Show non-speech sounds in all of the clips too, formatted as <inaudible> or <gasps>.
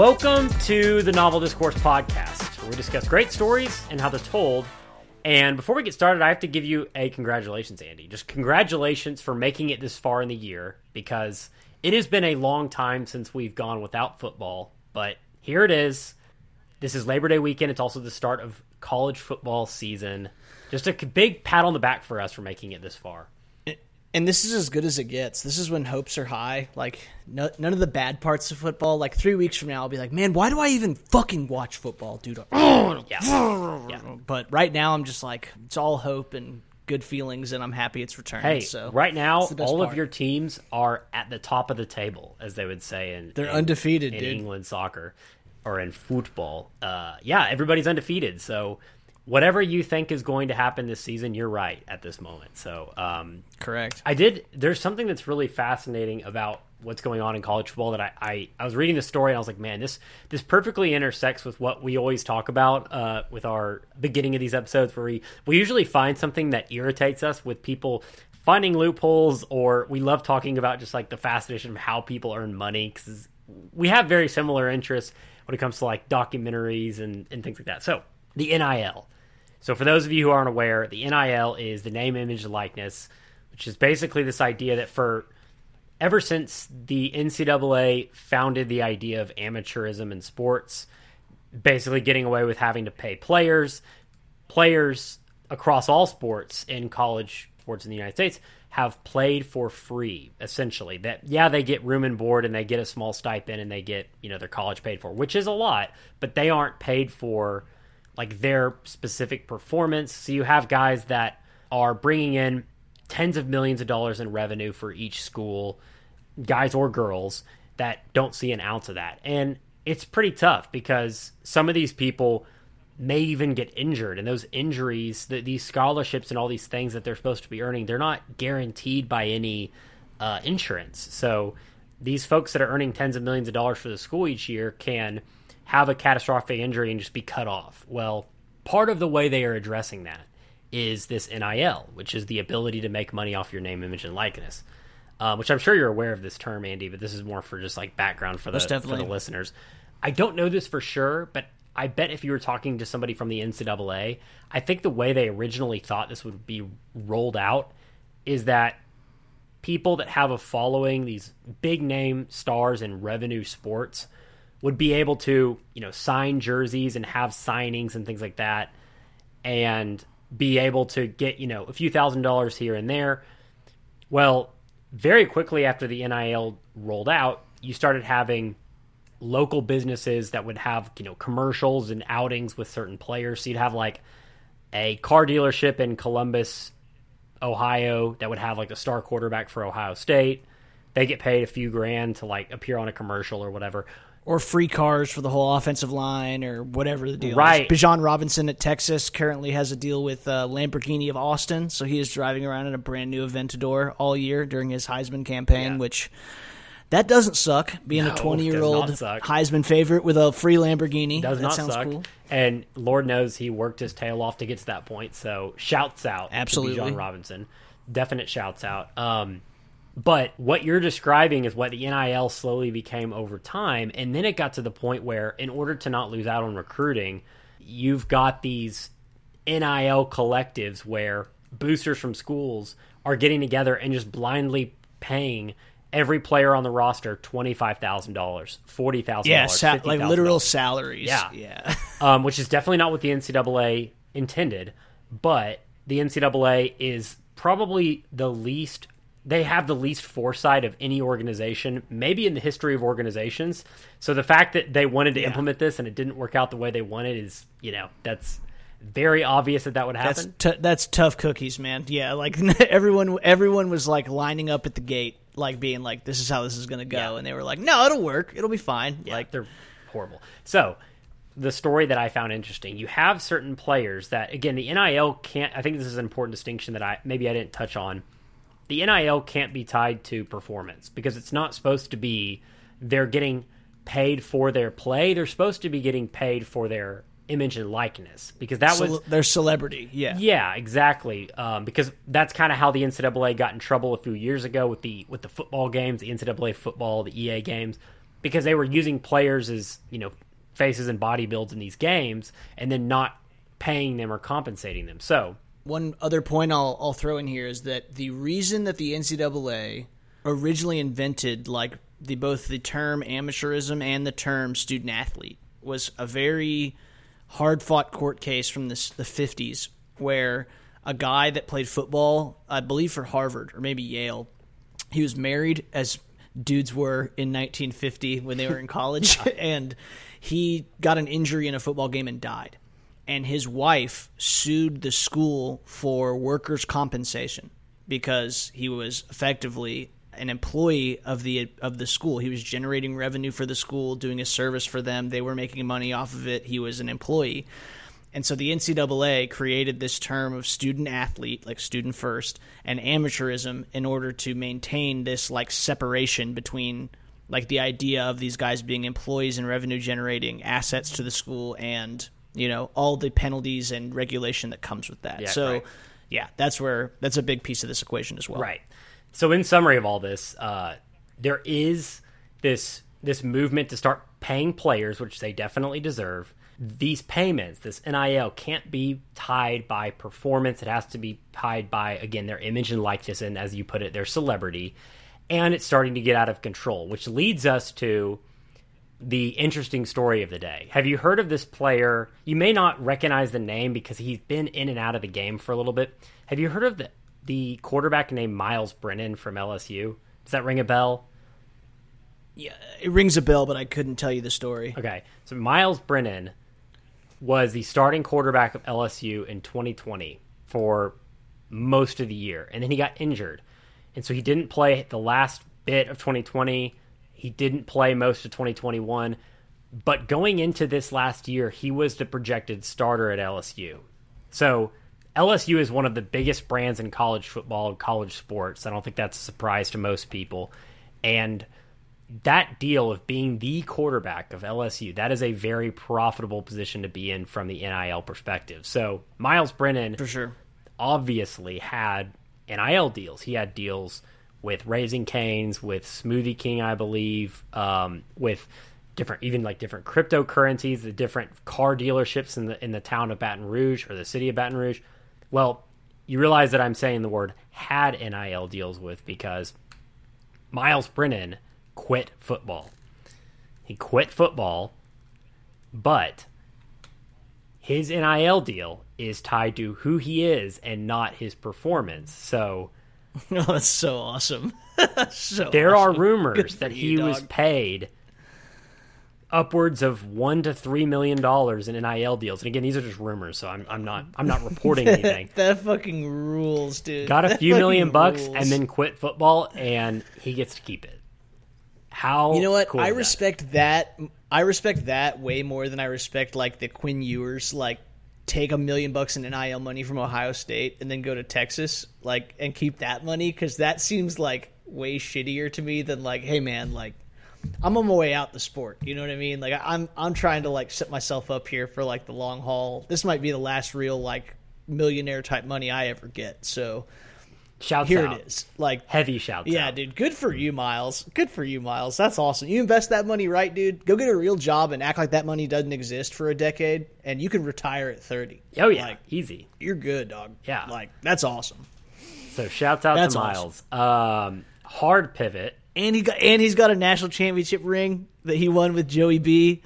Welcome to the Novel Discourse Podcast, where we discuss great stories and how they're told. And before we get started, I have to give you a congratulations, Andy. Just congratulations for making it this far in the year because it has been a long time since we've gone without football. But here it is. This is Labor Day weekend. It's also the start of college football season. Just a big pat on the back for us for making it this far. And this is as good as it gets. This is when hopes are high. Like no, none of the bad parts of football. Like three weeks from now, I'll be like, man, why do I even fucking watch football, dude? <laughs> Yeah. yeah. But right now, I'm just like, it's all hope and good feelings, and I'm happy it's returned. Hey, so right now, it's the best all part. of your teams are at the top of the table, as they would say in They're in- undefeated, in dude. England soccer or in football. Uh, yeah, everybody's undefeated. So whatever you think is going to happen this season, you're right at this moment. So um, correct. I did. There's something that's really fascinating about what's going on in college football that I, I, I was reading the story and I was like, man, this this perfectly intersects with what we always talk about uh, with our beginning of these episodes, where we we usually find something that irritates us with people finding loopholes, or we love talking about just like the fascination of how people earn money because we have very similar interests when it comes to like documentaries and, and things like that. So the NIL. So, for those of you who aren't aware, the NIL is the name, image, likeness, which is basically this idea that for ever since the NCAA founded the idea of amateurism in sports, basically getting away with having to pay players, players across all sports in college sports in the United States have played for free essentially. That yeah they get room and board and they get a small stipend and they get you know their college paid for which is a lot but they aren't paid for like their specific performance. So you have guys that are bringing in tens of millions of dollars in revenue for each school, guys or girls that don't see an ounce of that. And it's pretty tough because some of these people may even get injured and those injuries that these scholarships and all these things that they're supposed to be earning they're not guaranteed by any uh, insurance so these folks that are earning tens of millions of dollars for the school each year can have a catastrophic injury and just be cut off. Well, part of the way they are addressing that is this NIL, which is the ability to make money off your name, image, and likeness. Um, which I'm sure you're aware of this term, Andy, but this is more for just like background for the for the listeners. I don't know this for sure, but I bet if you were talking to somebody from the NCAA, I think the way they originally thought this would be rolled out is that people that have a following, these big name stars in revenue sports, would be able to, you know, sign jerseys and have signings and things like that and be able to get, you know, a few thousand dollars here and there. Well, very quickly after the NIL rolled out, you started having local businesses that would have, you know, commercials and outings with certain players. So you'd have like a car dealership in Columbus, Ohio that would have like the star quarterback for Ohio State. They get paid a few grand to like appear on a commercial or whatever. Or free cars for the whole offensive line, or whatever the deal Right. is. Bijan Robinson at Texas currently has a deal with uh, Lamborghini of Austin, so he is driving around in a brand new Aventador all year during his Heisman campaign, Yeah. which that doesn't suck. Being No, a twenty-year-old. Heisman favorite with a free Lamborghini Does that not sounds suck. cool. And Lord knows he worked his tail off to get to that point. So shouts out Absolutely. to John Robinson. Definite shouts out. Um, but what you're describing is what the NIL slowly became over time. And then it got to the point where, in order to not lose out on recruiting, you've got these NIL collectives where boosters from schools are getting together and just blindly paying every player on the roster $25,000, $40,000, Yeah, sa- like $50,000. literal salaries. Yeah. yeah. <laughs> um, which is definitely not what the NCAA intended. But the NCAA is probably the least. They have the least foresight of any organization, maybe in the history of organizations. So the fact that they wanted to implement this and it didn't work out the way they wanted is, you know, that's very obvious that that would That's happen. t- that's tough cookies, man. Yeah, like <laughs> everyone everyone was like lining up at the gate, like being like, "This is how this is going to go," Yeah. and they were like, "No, it'll work. It'll be fine." Yeah, like they're horrible. So the story that I found interesting, you have certain players that again the NIL can't I think this is an important distinction that I maybe I didn't touch on. The NIL can't be tied to performance because it's not supposed to be they're getting paid for their play. They're supposed to be getting paid for their image and likeness because that was their celebrity. Yeah. yeah, exactly. Um, because that's kind of how the NCAA got in trouble a few years ago with the with the football games, the NCAA football, the EA games. because they were using players as you know faces and body builds in these games, and then not paying them or compensating them. So One other point I'll, I'll throw in here is that the reason that the NCAA originally invented like the both the term amateurism and the term student athlete was a very hard fought court case from this, the 50s where a guy that played football, I believe for Harvard or maybe Yale, he was married as dudes were in 1950 when they were in college <laughs> and he got an injury in a football game and died and his wife sued the school for workers compensation because he was effectively an employee of the of the school. He was generating revenue for the school, doing a service for them. They were making money off of it. He was an employee. And so the NCAA created this term of student athlete, like student first, and amateurism in order to maintain this like separation between like the idea of these guys being employees and revenue generating assets to the school and, you know, all the penalties and regulation that comes with that. Yeah, so right. yeah, that's where that's a big piece of this equation as well. Right. So, in summary of all this, uh, there is this this movement to start paying players, which they definitely deserve. These payments, this NIL, can't be tied by performance. It has to be tied by again their image and likeness, and as you put it, their celebrity. And it's starting to get out of control, which leads us to the interesting story of the day. Have you heard of this player? You may not recognize the name because he's been in and out of the game for a little bit. Have you heard of the the quarterback named Myles Brennan from LSU? Does that ring a bell? Yeah, it rings a bell, but I couldn't tell you the story. Okay, so Myles Brennan was the starting quarterback of LSU in 2020 for most of the year, and then he got injured, and so he didn't play the last bit of 2020. He didn't play most of 2021, but going into this last year, he was the projected starter at LSU. So LSU is one of the biggest brands in college football and college sports. I don't think that's a surprise to most people, and that deal of being the quarterback of LSU, that is a very profitable position to be in from the NIL perspective. So Myles Brennan For sure. obviously had NIL deals. He had deals with Raising Canes, with Smoothie King, I believe, um, with different, even like different cryptocurrencies, the different car dealerships in the in the town of Baton Rouge or the city of Baton Rouge. Well, you realize that I'm saying the word had NIL deals with because Myles Brennan quit football. He quit football, but his NIL deal is tied to who he is and not his performance. So <laughs> Oh, that's so awesome. <laughs> so there are awesome. Good rumors that you, he was paid upwards of one to three million dollars in NIL deals. And again, these are just rumors, so I'm, I'm not I'm not reporting <laughs> anything. that fucking rules, dude. Got a That few million bucks rules. and then quit football, and he gets to keep it. How You know what? cool I is that? respect that. I respect that way more than I respect like the Quinn Ewers like take a million bucks in NIL money from Ohio State and then go to Texas like and keep that money because that seems like way shittier to me than like, hey man, like I'm on my way out the sport. You know what I mean? Like I'm I'm trying to like set myself up here for like the long haul. This might be the last real like millionaire type money I ever get. So Shouts here out. it is. Like Heavy shouts yeah, out. dude. Good for you, Myles. Good for you, Myles. That's awesome. You invest that money right, dude. Go get a real job and act like that money doesn't exist for a decade, and you can retire at thirty. Oh yeah, Like, easy. you're good, dog. Yeah. Like that's awesome. So shouts out That's to Myles. Um, hard pivot. And he got and he's got a national championship ring that he won with Joey B.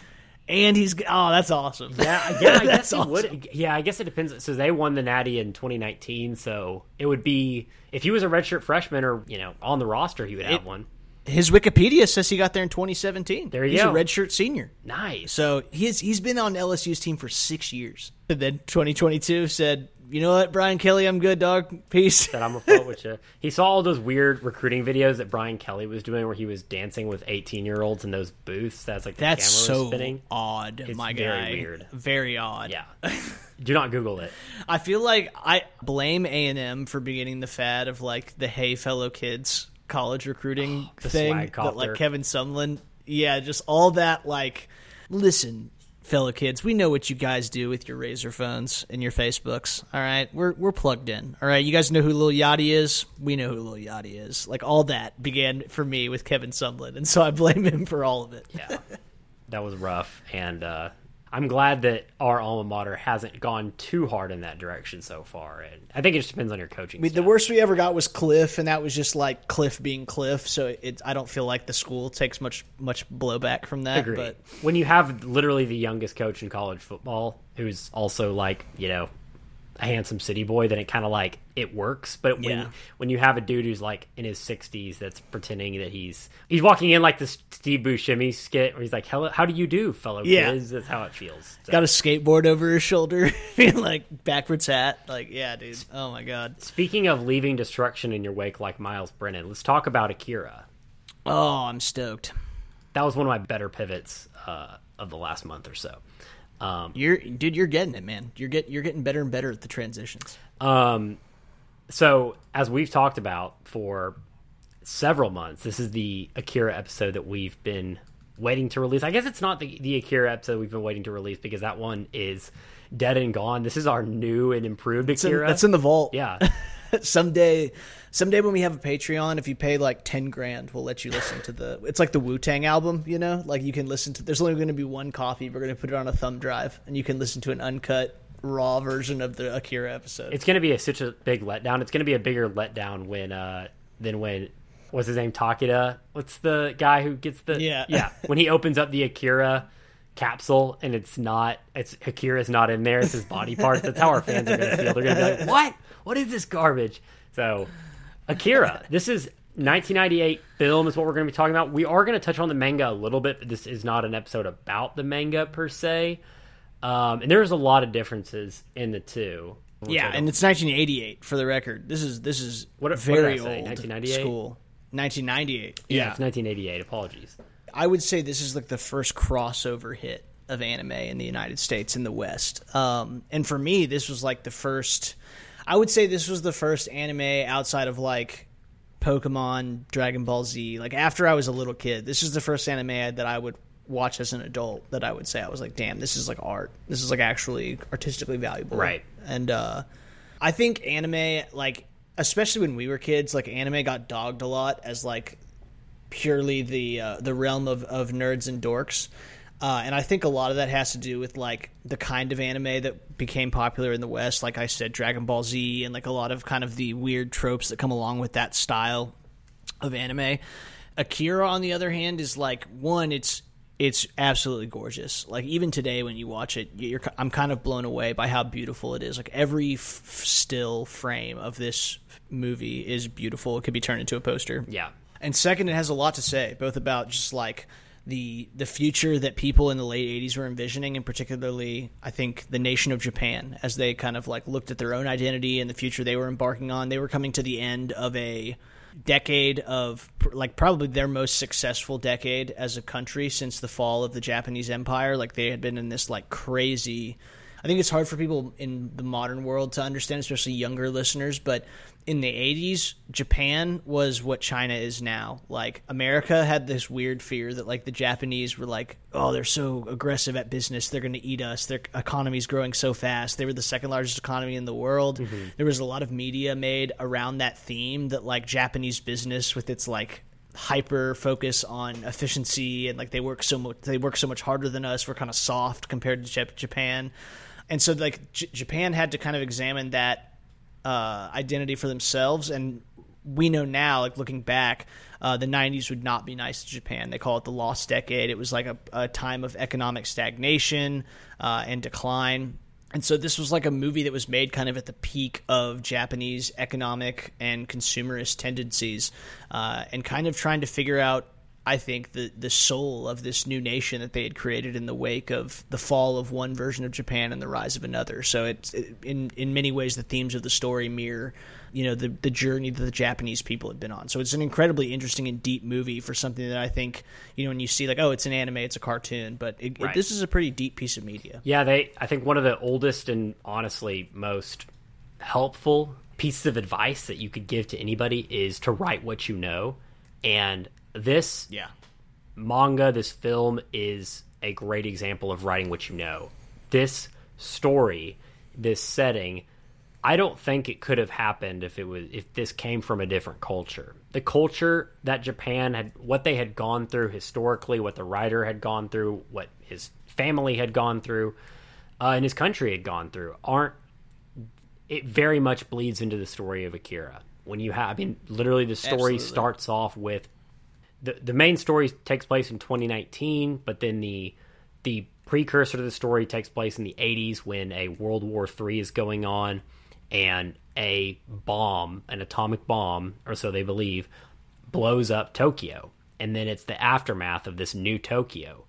And he's oh, that's awesome. Yeah, yeah, I <laughs> guess he awesome. would. Yeah, I guess it depends. So they won the Natty in 2019. So it would be if he was a redshirt freshman or you know on the roster, he would have It- one. His Wikipedia says he got there in 2017. There you he's go. a redshirt senior. Nice. So he's he's been on LSU's team for six years. And then 2022 said, you know what, Brian Kelly, I'm good, dog. Peace. that I'm a float <laughs> with you. He saw all those weird recruiting videos that Brian Kelly was doing, where he was dancing with 18 year olds in those booths. That's like the That's camera was so spinning. odd, It's my very guy. weird. Very odd. Yeah. <laughs> Do not Google it. I feel like I blame A and M for beginning the fad of like the "Hey fellow kids" college recruiting <gasps> The thing swag that like. Kevin Sumlin. Yeah, just all that like. Listen, fellow kids, we know what you guys do with your Razr phones and your Facebooks. All right, we're we're plugged in. All right, you guys know who Lil Yachty is. We know who Lil Yachty is. Like all that began for me with Kevin Sumlin, and so I blame him for all of it. Yeah, that was rough, and uh, I'm glad that our alma mater hasn't gone too hard in that direction so far. And I think it just depends on your coaching. I mean, the worst we ever got was Cliff, and that was just like Cliff being Cliff. So it, I don't feel like the school takes much much blowback from that. Agreed. But when you have literally the youngest coach in college football, who's also like you know a handsome city boy, then it kind of like it works. But when Yeah. when you have a dude who's like in his sixties that's pretending that he's he's walking in like this Steve Buscemi skit where he's like, "Hello, how do you do, fellow Yeah. kids?" That's how it feels. So, got a skateboard over his shoulder, <laughs> being like backwards hat. Like, yeah, dude. Oh my god. Speaking of leaving destruction in your wake like Myles Brennan, let's talk about Akira. Oh, I'm stoked. That was one of my better pivots uh, of the last month or so. Um, You're dude. You're getting it, man. You're get you're getting better and better at the transitions. Um, so as we've talked about for several months, this is the Akira episode that we've been waiting to release. I guess it's not the, the Akira episode we've been waiting to release because that one is dead and gone. This is our new and improved It's in, Akira. that's in the vault. yeah. <laughs> someday, someday when we have a Patreon, if you pay like ten grand, we'll let you listen to the. It's like the Wu Tang album, you know. Like you can listen to. There's only going to be one copy. We're going to put it on a thumb drive, and you can listen to an uncut, raw version of the Akira episode. It's going to be a, such a big letdown. It's going to be a bigger letdown when uh, than when what's his name Takeda. What's the guy who gets the Yeah. yeah when he opens up the Akira capsule and it's not it's Akira's not in there. It's his body parts. That's how our fans are going to feel. They're going to be like, what? What is this garbage? So Akira, <laughs> this is. 1998 film is what we're going to be talking about. We are going to touch on the manga a little bit, but this is not an episode about the manga per se. Um, and there's a lot of differences in the two. yeah, and it's 1988 for the record. This is this is What- what very say, old 1998? school. 1998. Yeah, it's 1988. Apologies. I would say this is like the first crossover hit of anime in the United States in the West. Um, and for me, this was like the first. I would say this was the first anime outside of like Pokemon, Dragon Ball Z. Like after I was a little kid, this is the first anime that I would watch as an adult. That I would say I was like, damn, this is like art. This is like actually artistically valuable. Right. And uh, I think anime, like especially when we were kids, like anime got dogged a lot as like purely the uh, the realm of, of nerds and dorks. Uh, and I think a lot of that has to do with like the kind of anime that became popular in the West. Like I said, Dragon Ball Z, and like a lot of kind of the weird tropes that come along with that style of anime. Akira, on the other hand, is like one. It's it's absolutely gorgeous. Like even today, when you watch it, you're I'm kind of blown away by how beautiful it is. Like every f- still frame of this movie is beautiful. It could be turned into a poster. Yeah. And second, it has a lot to say, both about just like the the future that people in the late '80s were envisioning, and particularly, I think, the nation of Japan, as they kind of like looked at their own identity and the future they were embarking on. They were coming to the end of a decade of like probably their most successful decade as a country since the fall of the Japanese Empire. Like they had been in this like crazy. I think it's hard for people in the modern world to understand, especially younger listeners. But in the 80s, Japan was what China is now. Like, America had this weird fear that, like, the Japanese were like, oh, they're so aggressive at business. They're going to eat us. Their economy's growing so fast. They were the second largest economy in the world. Mm-hmm. There was a lot of media made around that theme that, like, Japanese business with its, like, hyper focus on efficiency and like they work so much they work so much harder than us we're kind of soft compared to Jap- Japan and so like J- Japan had to kind of examine that uh, identity for themselves. And we know now like looking back uh, the 90s would not be nice to Japan. They call it the lost decade. It was like a, a time of economic stagnation uh, and decline. And so this was like a movie that was made kind of at the peak of Japanese economic and consumerist tendencies, uh, and kind of trying to figure out, I think, the the soul of this new nation that they had created in the wake of the fall of one version of Japan and the rise of another. So it's it, in in many ways the themes of the story mirror, you know, the the journey that the Japanese people had been on. So it's an incredibly interesting and deep movie for something that I think, you know, when you see like, oh, it's an anime, it's a cartoon, but it, Right. it, this is a pretty deep piece of media. Yeah, they. I think one of the oldest and honestly most helpful pieces of advice that you could give to anybody is to write what you know. And this Yeah. manga, this film is a great example of writing what you know. This story, this setting, I don't think it could have happened if it was if this came from a different culture. The culture that Japan had what they had gone through historically, what the writer had gone through, what his family had gone through, uh, and his country had gone through aren't it very much bleeds into the story of Akira. When you have I mean literally the story Absolutely. starts off with the the main story takes place in 2019, but then the the precursor to the story takes place in the 80s when a World War III is going on and a bomb, an atomic bomb, or so they believe, blows up Tokyo. And then it's the aftermath of this new Tokyo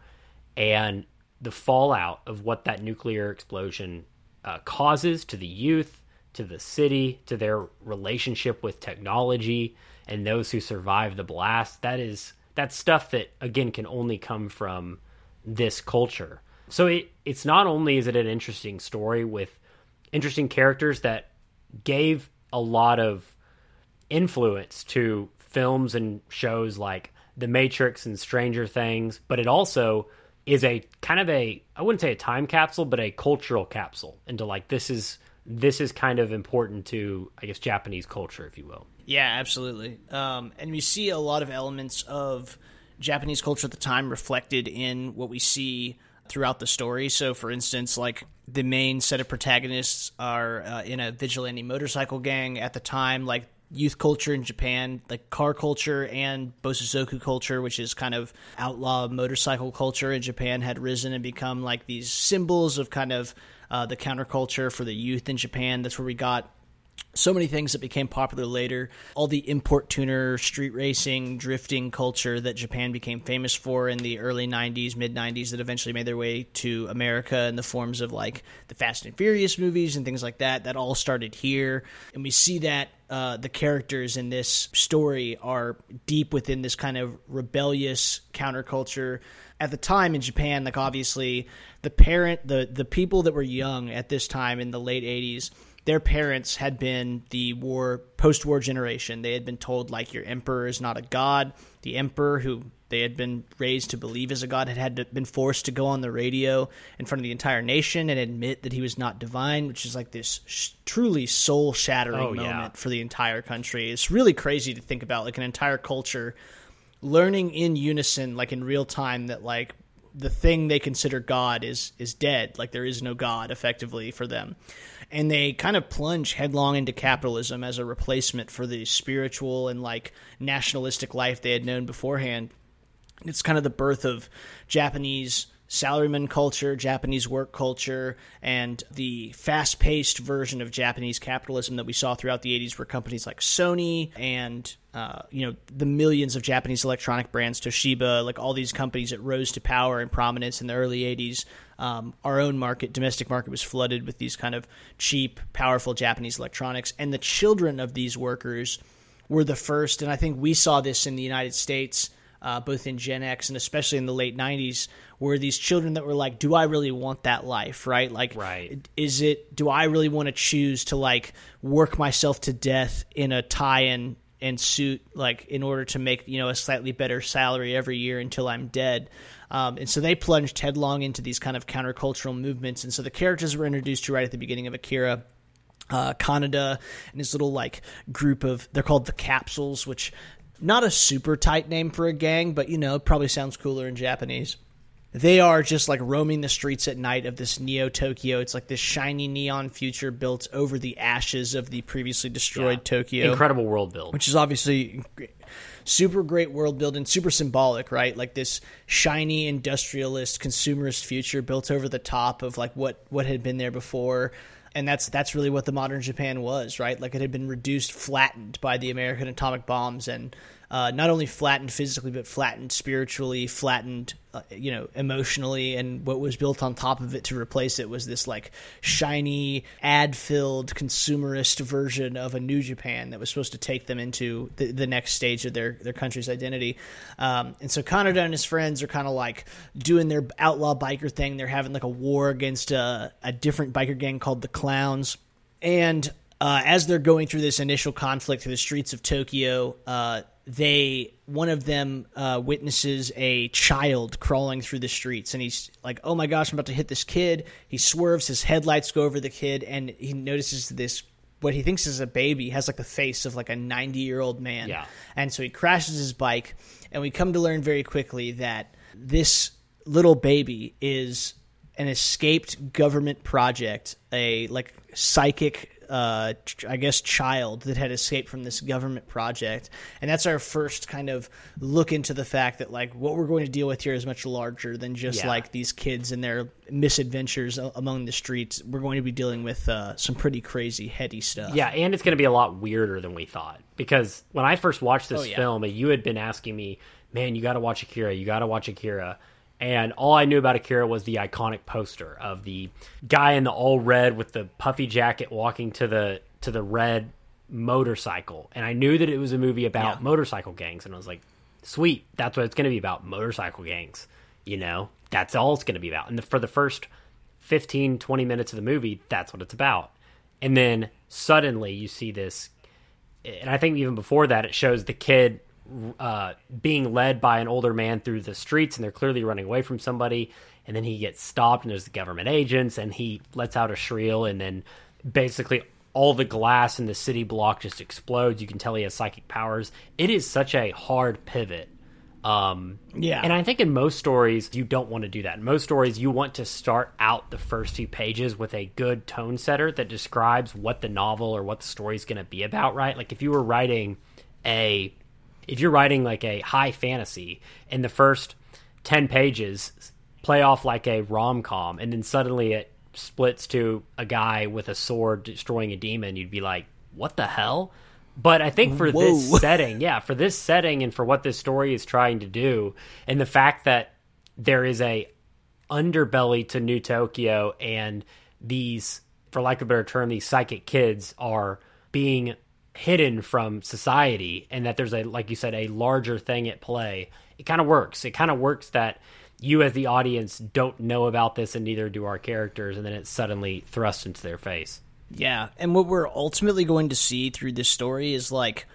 and the fallout of what that nuclear explosion uh, causes to the youth, to the city, to their relationship with technology, and those who survive the blast. That is that's stuff that again can only come from this culture. So it it's not only is it an interesting story with interesting characters that gave a lot of influence to films and shows like The Matrix and Stranger Things, but it also is a kind of a I wouldn't say a time capsule, but a cultural capsule into like this is this is kind of important to I guess Japanese culture, if you will. Yeah, absolutely. Um, and we see a lot of elements of Japanese culture at the time reflected in what we see throughout the story. So, for instance, like the main set of protagonists are uh, in a vigilante motorcycle gang at the time, like youth culture in Japan, like car culture and Bosozoku culture, which is kind of outlaw motorcycle culture in Japan, had risen and become like these symbols of kind of uh, the counterculture for the youth in Japan. That's where we got so many things that became popular later. All the import tuner, street racing, drifting culture that Japan became famous for in the early 90s, mid 90s, that eventually made their way to America in the forms of like the Fast and Furious movies and things like that. That all started here. And we see that uh, the characters in this story are deep within this kind of rebellious counterculture. At the time in Japan, like obviously the parent, the the people that were young at this time in the late '80s, their parents had been the war post-war generation. They had been told like your emperor is not a god. The emperor, who they had been raised to believe is a god, had had to, been forced to go on the radio in front of the entire nation and admit that he was not divine, which is like this sh- truly soul-shattering Oh, moment yeah. for the entire country. It's really crazy to think about, like an entire culture learning in unison, like in real time, that like the thing they consider God is is dead. Like there is no God effectively for them. And they kind of plunge headlong into capitalism as a replacement for the spiritual and like nationalistic life they had known beforehand. It's kind of the birth of Japanese salaryman culture, Japanese work culture, and the fast paced version of Japanese capitalism that we saw throughout the 80s were companies like Sony and, uh, you know, the millions of Japanese electronic brands, Toshiba, like all these companies that rose to power and prominence in the early 80s. Um, our own market, domestic market, was flooded with these kind of cheap, powerful Japanese electronics. And the children of these workers were the first, and I think we saw this in the United States uh, both in Gen X and especially in the late 90s, were these children that were like, do I really want that life, right? Like, Right. is it, do I really want to choose to like work myself to death in a tie and, and suit, like in order to make, you know, a slightly better salary every year until I'm dead? Um, and so they plunged headlong into these kind of countercultural movements. And so the characters were introduced to right at the beginning of Akira uh, Kaneda and his little like group of they're called the capsules, which not a super tight name for a gang, but you know probably sounds cooler in Japanese. They are just like roaming the streets at night of this Neo Tokyo. It's like this shiny neon future built over the ashes of the previously destroyed Yeah. Tokyo Incredible world build. which is obviously super great world building, super symbolic, right? Like this shiny industrialist consumerist future built over the top of like what what had been there before. And that's that's really what the modern Japan was, right? Like it had been reduced, flattened by the American atomic bombs, and uh, not only flattened physically, but flattened spiritually, flattened, uh, you know, emotionally. And what was built on top of it to replace it was this like shiny, ad-filled, consumerist version of a new Japan that was supposed to take them into the, the next stage of their their country's identity. Um, and so Kaneda and his friends are kind of like doing their outlaw biker thing. They're having like a war against a, a different biker gang called the Clowns. And uh, as they're going through this initial conflict through the streets of Tokyo, uh, they one of them uh, witnesses a child crawling through the streets, and he's like, "Oh my gosh, I'm about to hit this kid." He swerves, his headlights go over the kid, and he notices this what he thinks is a baby has like the face of like a 90 year old man. Yeah. And so he crashes his bike, and we come to learn very quickly that this little baby is an escaped government project, a like psychic uh, I guess, child that had escaped from this government project. And that's our first kind of look into the fact that, like, what we're going to deal with here is much larger than just Yeah. like these kids and their misadventures among the streets. We're going to be dealing with uh, some pretty crazy, heady stuff. Yeah, and it's going to be a lot weirder than we thought because when I first watched this Oh, yeah. film, you had been asking me, "Man, you got to watch Akira. You got to watch Akira." And all I knew about Akira was the iconic poster of the guy in the all red with the puffy jacket walking to the to the red motorcycle. And I knew that it was a movie about Yeah. motorcycle gangs and I was like, "Sweet, that's what it's going to be about, motorcycle gangs." You know, that's all it's going to be about. And the, for the first 15 20 minutes of the movie, that's what it's about. And then suddenly you see this and I think even before that, it shows the kid uh, being led by an older man through the streets, and they're clearly running away from somebody. And then he gets stopped, and there's the government agents, and he lets out a shriel, and then basically all the glass in the city block just explodes. You can tell he has psychic powers. It is such a hard pivot. Um, Yeah. and I think in most stories you don't want to do that. In most stories you want to start out the first few pages with a good tone setter that describes what the novel or what the story is going to be about, right? Like if you were writing a if you're writing like a high fantasy and the first 10 pages play off like a rom-com and then suddenly it splits to a guy with a sword destroying a demon, you'd be like, "What the hell?" But I think for this <laughs> setting, yeah, for this setting and for what this story is trying to do, and the fact that there is a underbelly to New Tokyo, and these, for lack of a better term, these psychic kids are being hidden from society, and that there's a, like you said, a larger thing at play. It kind of works. It kind of works that you, as the audience, don't know about this, and neither do our characters, and then it's suddenly thrust into their face. Yeah, and what we're ultimately going to see through this story is like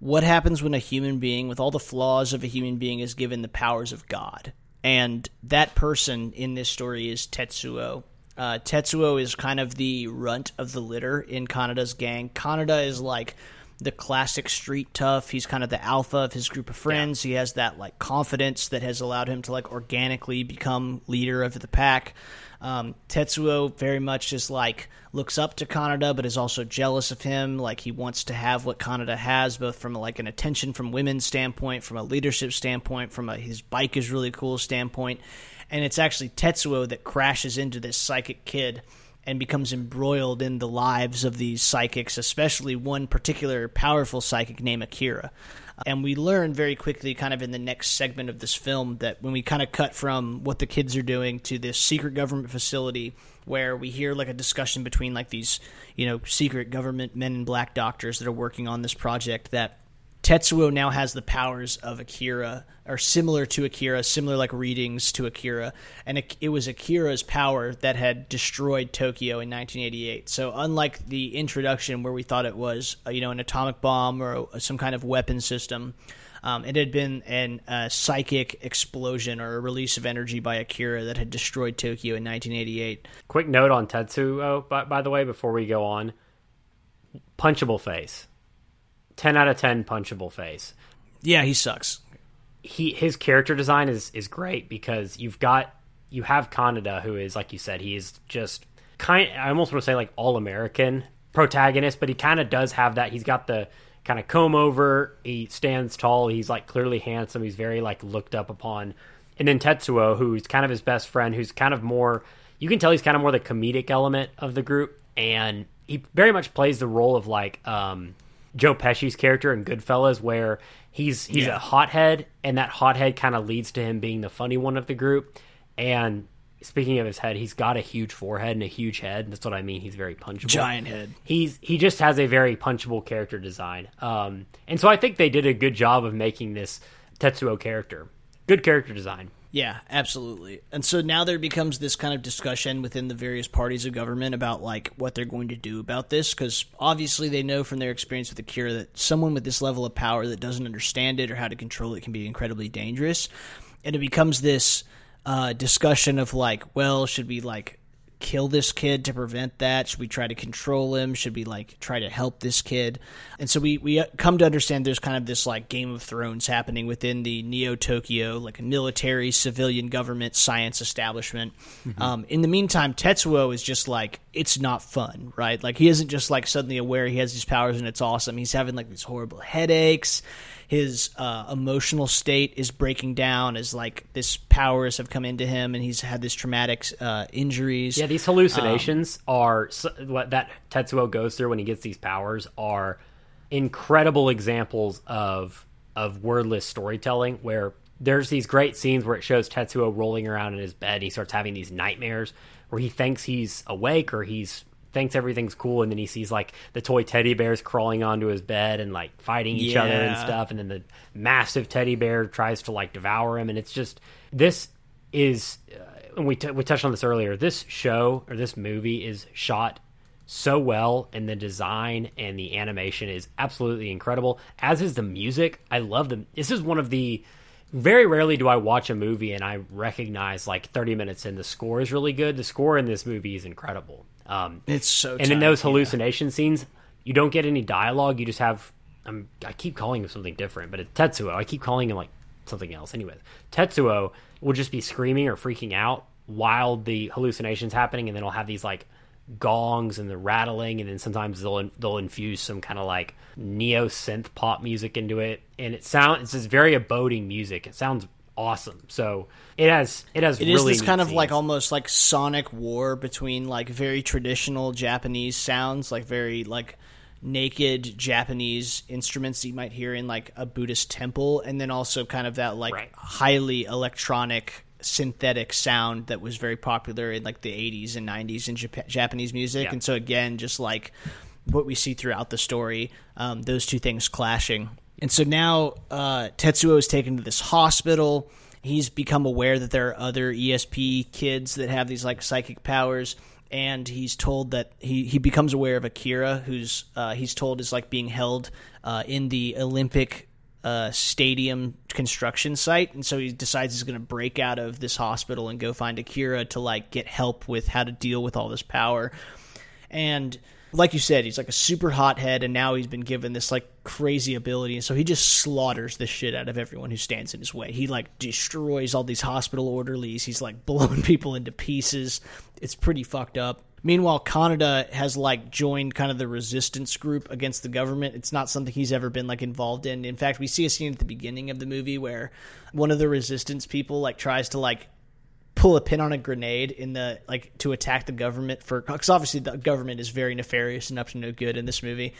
what happens when a human being, with all the flaws of a human being, is given the powers of God. And that person in this story is Tetsuo. Uh, Tetsuo is kind of the runt of the litter in Kaneda's gang. Kaneda is like the classic street tough. He's kind of the alpha of his group of friends. He has that like confidence that has allowed him to like organically become leader of the pack. Um, Tetsuo very much just like looks up to Kaneda, but is also jealous of him. Like he wants to have what Kaneda has, both from like an attention from women's standpoint, from a leadership standpoint, from a his bike is really cool standpoint. And it's actually Tetsuo that crashes into this psychic kid and becomes embroiled in the lives of these psychics, especially one particular powerful psychic named Akira. And we learn very quickly, kind of in the next segment of this film, that when we kind of cut from what the kids are doing to this secret government facility, where we hear like a discussion between like these, you know, secret government men in black doctors that are working on this project, that Tetsuo now has the powers of Akira, or similar to Akira, similar like readings to Akira, and it, was Akira's power that had destroyed Tokyo in 1988. So unlike the introduction where we thought it was, uh, you know, an atomic bomb or a, some kind of weapon system, um, it had been an uh, psychic explosion or a release of energy by Akira that had destroyed Tokyo in 1988. Quick note on Tetsuo, by, by the way, before we go on. Punchable face. 10 out of 10 punchable face. Yeah, he sucks. He his character design is is great because you've got you have Kaneda who is like you said he is just kind I almost want to say like all American protagonist but he kind of does have that. He's got the kind of comb over. He stands tall. He's like clearly handsome. He's very like looked up upon. And then Tetsuo who's kind of his best friend who's kind of more you can tell he's kind of more the comedic element of the group. And he very much plays the role of like um Joe Pesci's character in Goodfellas, where he's he's Yeah. a hothead, and that hothead kind of leads to him being the funny one of the group. And speaking of his head, he's got a huge forehead and a huge head. That's what I mean. He's very punchable. Giant head. He's he just has a very punchable character design. Um, and so I think they did a good job of making this Tetsuo character. Good character design. Yeah, absolutely. And so now there becomes this kind of discussion within the various parties of government about like what they're going to do about this because obviously they know from their experience with Akira that someone with this level of power that doesn't understand it or how to control it can be incredibly dangerous. And it becomes this uh, discussion of like, well, should we like kill this kid to prevent that? Should we try to control him? Should we like try to help this kid? And so we we come to understand there's kind of this like Game of Thrones happening within the Neo Tokyo like a military, civilian government, science establishment. Mm-hmm. Um, in the meantime, Tetsuo is just like it's not fun, right? Like he isn't just like suddenly aware he has these powers and it's awesome. He's having like these horrible headaches his uh, emotional state is breaking down as like this powers have come into him and he's had this traumatic uh, injuries. Yeah, these hallucinations um, are what that Tetsuo goes through when he gets these powers are incredible examples of of wordless storytelling where there's these great scenes where it shows Tetsuo rolling around in his bed and he starts having these nightmares where he thinks he's awake or he's thinks everything's cool, and then he sees like the toy teddy bears crawling onto his bed and like fighting each yeah. other and stuff, and then the massive teddy bear tries to like devour him, and it's just this is. Uh, and we t- we touched on this earlier. This show or this movie is shot so well and the design and the animation is absolutely incredible as is the music i love them this is one of the very rarely do i watch a movie and i recognize like 30 minutes in the score is really good the score in this movie is incredible um, it's so. And in those hallucination yeah. scenes, you don't get any dialogue. You just have. I'm, I keep calling him something different, but it's Tetsuo. I keep calling him like something else. Anyways, Tetsuo will just be screaming or freaking out while the hallucinations happening, and then he'll have these like gongs and the rattling, and then sometimes they'll they'll infuse some kind of like neo synth pop music into it, and it sounds it's this very aboding music. It sounds awesome. So it has it has it really is this kind scenes. of like almost like sonic war between like very traditional Japanese sounds, like very like naked Japanese instruments you might hear in like a Buddhist temple, and then also kind of that like right. highly electronic synthetic sound that was very popular in like the 80s and 90s in Jap- Japanese music. Yeah. And so again, just like what we see throughout the story, um, those two things clashing. And so now uh, Tetsuo is taken to this hospital. He's become aware that there are other ESP kids that have these like psychic powers, and he's told that he, he becomes aware of Akira, who's uh, he's told is like being held uh, in the Olympic uh, stadium construction site, and so he decides he's going to break out of this hospital and go find Akira to like get help with how to deal with all this power. And like you said, he's like a super hothead, and now he's been given this like crazy ability, and so he just slaughters the shit out of everyone who stands in his way. He like destroys all these hospital orderlies. He's like <laughs> blowing people into pieces. It's pretty fucked up. Meanwhile, Kaneda has like joined kind of the resistance group against the government. It's not something he's ever been like involved in. In fact, we see a scene at the beginning of the movie where one of the resistance people like tries to like pull a pin on a grenade in the like to attack the government for because obviously the government is very nefarious and up to no good in this movie.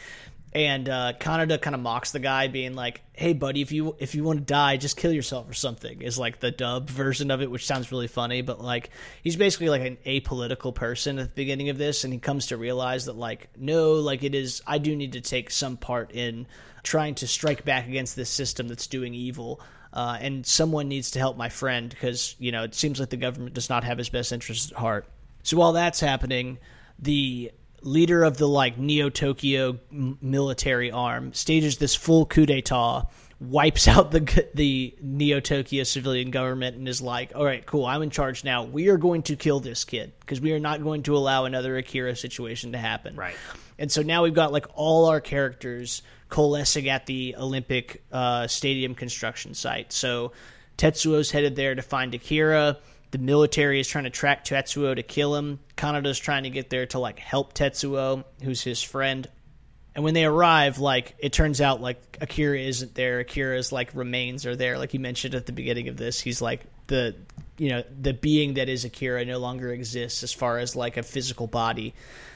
And uh, Kaneda kind of mocks the guy, being like, "Hey, buddy, if you if you want to die, just kill yourself or something." Is like the dub version of it, which sounds really funny. But like, he's basically like an apolitical person at the beginning of this, and he comes to realize that like, no, like it is. I do need to take some part in trying to strike back against this system that's doing evil uh, and someone needs to help my friend because you know it seems like the government does not have his best interests at heart. So while that's happening, the leader of the like Neo Tokyo military arm stages this full coup d'état, wipes <laughs> out the the Neo Tokyo civilian government, and is like, "All right, cool, I'm in charge now. We are going to kill this kid because we are not going to allow another Akira situation to happen." Right. And so now we've got like all our characters coalescing at the Olympic uh, Stadium construction site. So Tetsuo's headed there to find Akira. The military is trying to track Tetsuo to kill him. Kaneda's trying to get there to like help Tetsuo, who's his friend. And when they arrive, like it turns out like Akira isn't there. Akira's like remains are there. Like you mentioned at the beginning of this, he's like the you know, the being that is Akira no longer exists as far as like a physical body.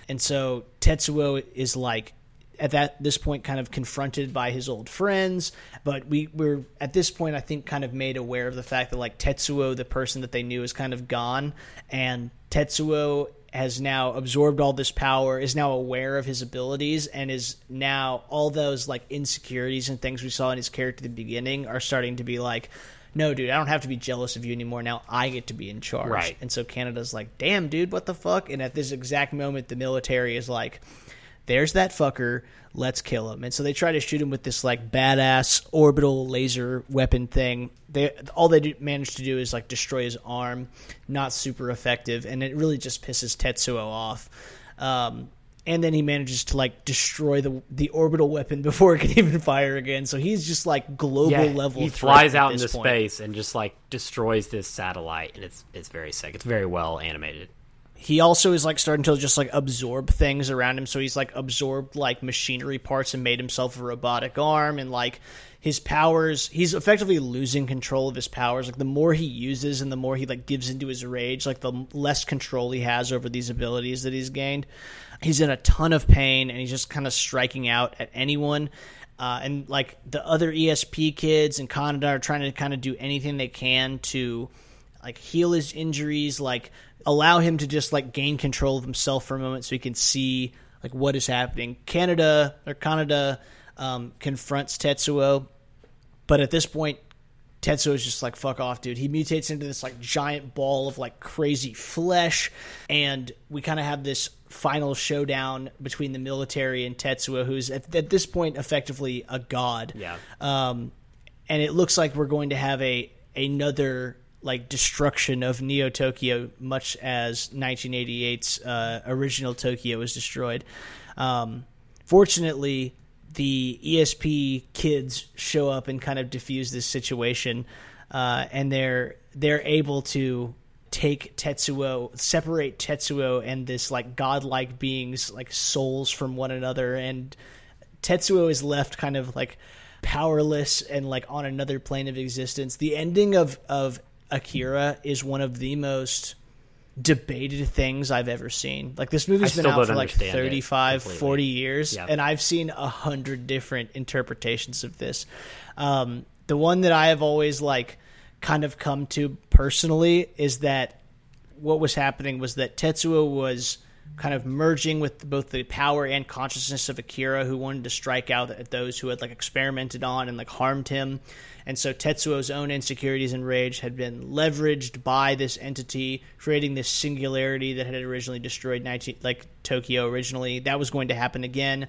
And so Tetsuo is like at that this point kind of confronted by his old friends but we were at this point i think kind of made aware of the fact that like tetsuo the person that they knew is kind of gone and tetsuo has now absorbed all this power is now aware of his abilities and is now all those like insecurities and things we saw in his character at the beginning are starting to be like no, dude, I don't have to be jealous of you anymore. Now I get to be in charge. Right. And so Kaneda's like, damn, dude, what the fuck? And at this exact moment, the military is like, there's that fucker. Let's kill him. And so they try to shoot him with this like badass orbital laser weapon thing. They all they do, manage to do is like destroy his arm. Not super effective, and it really just pisses Tetsuo off. Um, and then he manages to like destroy the the orbital weapon <laughs> before it can even fire again. So he's just like global Yeah, level. he flies out into point. space and just like destroys this satellite, and it's it's very sick. It's very well animated. He also is like starting to just like absorb things around him. So he's like absorbed like machinery parts and made himself a robotic arm. And like his powers he's effectively losing control of his powers. Like the more he uses and the more he like gives into his rage like the less control he has over these abilities that he's gained. He's in a ton of pain and he's just kind of striking out at anyone. Uh, and like the other esp kids in Kaneda are trying to kind of do anything they can to like heal his injuries, like allow him to just like gain control of himself for a moment so he can see like what is happening. Kaneda or Kaneda um, confronts Tetsuo, but at this point, Tetsuo is just like fuck off, dude. He mutates into this like giant ball of like crazy flesh, and we kind of have this final showdown between the military and Tetsuo, who's at, at this point effectively a god. Yeah. Um, and it looks like we're going to have a another like destruction of Neo Tokyo, much as 1988's uh, original Tokyo was destroyed. Um, fortunately, the ESP kids show up and kind of diffuse this situation, uh, and they're they're able to take Tetsuo, separate Tetsuo and this like godlike beings like souls from one another, and Tetsuo is left kind of like powerless and like on another plane of existence. The ending of of Akira is one of the most debated things I've ever seen. Like this movie's been out for like understand 35, 40 years Yeah. and I've seen a hundred different interpretations of this. Um, the one that I have always like kind of come to personally is that what was happening was that Tetsuo was kind of merging with both the power and consciousness of Akira, who wanted to strike out at those who had like experimented on and like harmed him. And so Tetsuo's own insecurities and rage had been leveraged by this entity, creating this singularity that had originally destroyed 19, like Tokyo originally. That was going to happen again,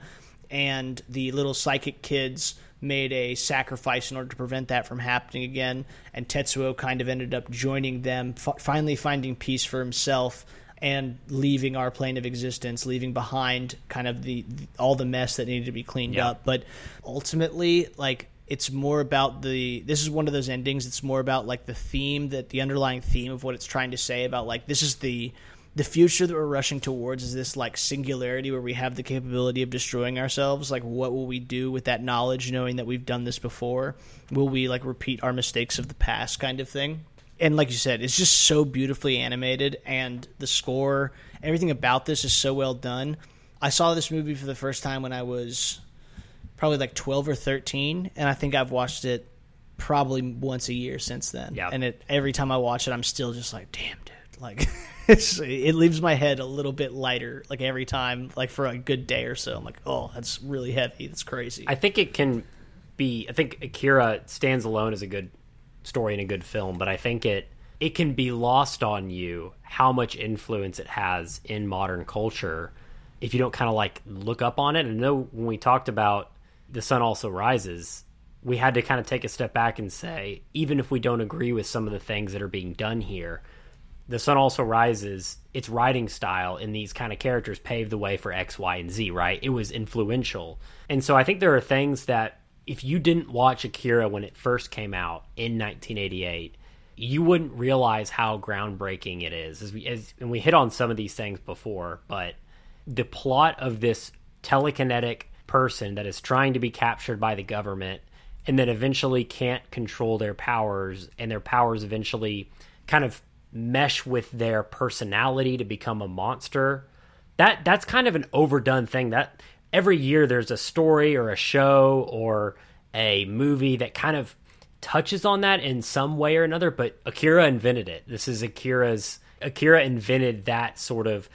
and the little psychic kids made a sacrifice in order to prevent that from happening again. And Tetsuo kind of ended up joining them, f- finally finding peace for himself and leaving our plane of existence, leaving behind kind of the, all the mess that needed to be cleaned Yeah. up. But ultimately, like it's more about the this is one of those endings it's more about like the theme that the underlying theme of what it's trying to say about like this is the the future that we're rushing towards is this like singularity where we have the capability of destroying ourselves like what will we do with that knowledge knowing that we've done this before will we like repeat our mistakes of the past kind of thing and like you said it's just so beautifully animated and the score everything about this is so well done. I saw this movie for the first time when i was probably like 12 or 13 and i think i've watched it probably once a year since then. Yep. and it, every time i watch it i'm still just like damn dude. <laughs> Like it's, it leaves my head a little bit lighter like every time like for a good day or so. I'm like oh that's really heavy. That's crazy. I think it can be. I think Akira stands alone as a good story and a good film, but I think it it can be lost on you how much influence it has in modern culture if you don't kind of like look up on it. And I know when we talked about the sun also rises, we had to kind of take a step back and say, even if we don't agree with some of the things that are being done here, the sun also rises its writing style and these kind of characters paved the way for x y and z right it was influential and so i think there are things that if you didn't watch akira when it first came out in 1988 you wouldn't realize how groundbreaking it is. As we as, and we hit on some of these things before but the plot of this telekinetic person that is trying to be captured by the government and then eventually can't control their powers and their powers eventually kind of mesh with their personality to become a monster that that's kind of an overdone thing. That every year there's a story or a show or a movie that kind of touches on that in some way or another but akira invented it. This is akira's akira invented that sort of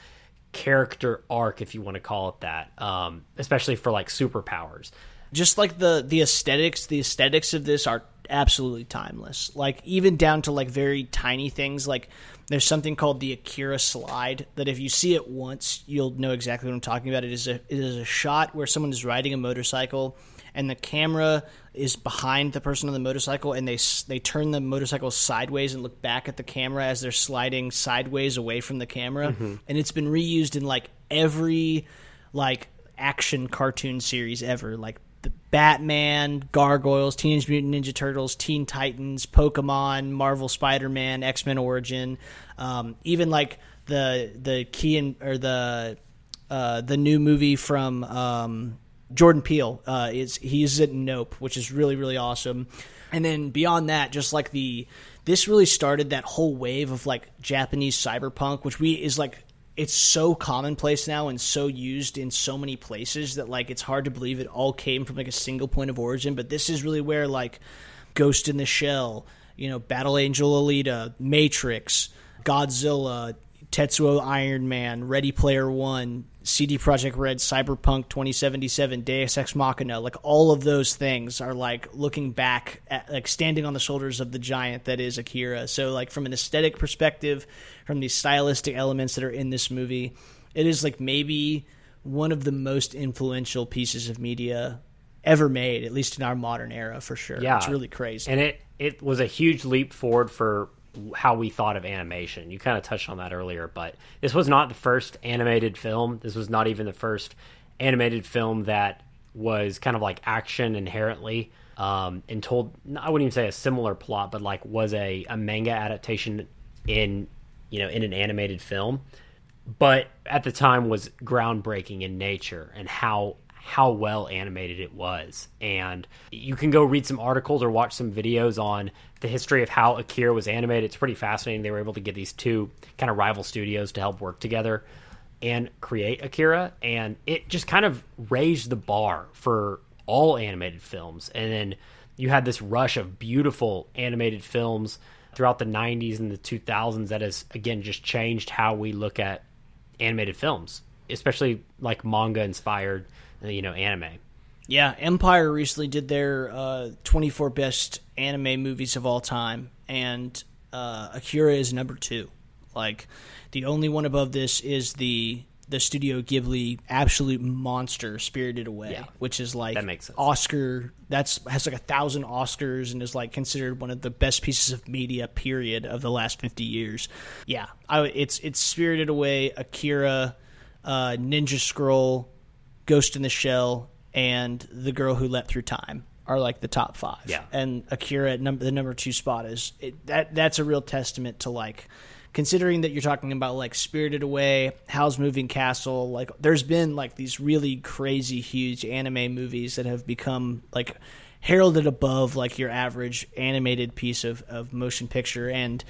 character arc if you want to call it that um, especially for like superpowers just like the the aesthetics the aesthetics of this are absolutely timeless. Like even down to like very tiny things. Like there's something called the Akira slide that if you see it once, you'll know exactly what I'm talking about. It is a it is a shot where someone is riding a motorcycle and the camera is behind the person on the motorcycle and they they turn the motorcycle sideways and look back at the camera as they're sliding sideways away from the camera Mm-hmm. and it's been reused in like every like action cartoon series ever like the Batman, Gargoyles, Teenage Mutant Ninja Turtles, Teen Titans, Pokemon, Marvel Spider-Man, X-Men Origin, um, even like the the key and or the uh, the new movie from um, Jordan Peele uh, is he uses it in Nope, which is really really awesome. And then beyond that, just like the this really started that whole wave of like Japanese cyberpunk, which we is like it's so commonplace now and so used in so many places that like it's hard to believe it all came from like a single point of origin. But this is really where like Ghost in the Shell, you know, Battle Angel Alita, Matrix, Godzilla, Tetsuo Iron Man, Ready Player One, CD Projekt Red, Cyberpunk 2077, Deus Ex Machina, like all of those things are like looking back at like standing on the shoulders of the giant that is Akira. So like from an aesthetic perspective, from these stylistic elements that are in this movie, it is like maybe one of the most influential pieces of media ever made, at least in our modern era for sure. Yeah. It's really crazy. and it it was a huge leap forward for how we thought of animation. You kind of touched on that earlier, but this was not the first animated film. This was not even the first animated film that was kind of like action inherently um, and told. I wouldn't even say a similar plot, but like was a, a manga adaptation in you know in an animated film. But at the time was groundbreaking in nature and how how well animated it was. And you can go read some articles or watch some videos on the history of how Akira was animated. It's pretty fascinating. They were able to get these two kind of rival studios to help work together and create Akira. And it just kind of raised the bar for all animated films. And then you had this rush of beautiful animated films throughout the 90s and the 2000s that has, again, just changed how we look at animated films, especially like manga inspired you know anime. Yeah, Empire recently did their uh, 24 best anime movies of all time, and uh, Akira is number two. Like, the only one above this is the the Studio Ghibli absolute monster, Spirited Away, Yeah. which is like That makes sense. Oscar. That's has like a thousand Oscars and is like considered one of the best pieces of media period of the last 50 years. Yeah, I, it's it's Spirited Away, Akira, uh, Ninja Scroll. Ghost in the Shell and The Girl Who Leapt Through Time are like the top five. Yeah. and Akira at number the number two spot is it, that. That's a real testament to like considering that you're talking about like Spirited Away, Howl's Moving Castle. Like, there's been like these really crazy, huge anime movies that have become like heralded above like your average animated piece of, of motion picture and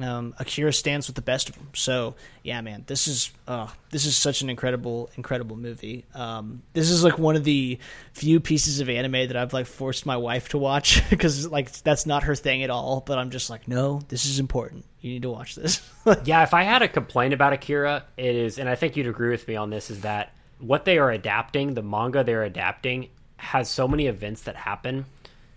um, Akira stands with the best of them. So yeah, man, this is uh, this is such an incredible, incredible movie. Um, this is like one of the few pieces of anime that I've like forced my wife to watch <laughs> because like that's not her thing at all. But I'm just like, no, this is important. You need to watch this. <laughs> yeah, if I had a complaint about Akira, it is, and I think you'd agree with me on this, is that what they are adapting, the manga they're adapting, has so many events that happen.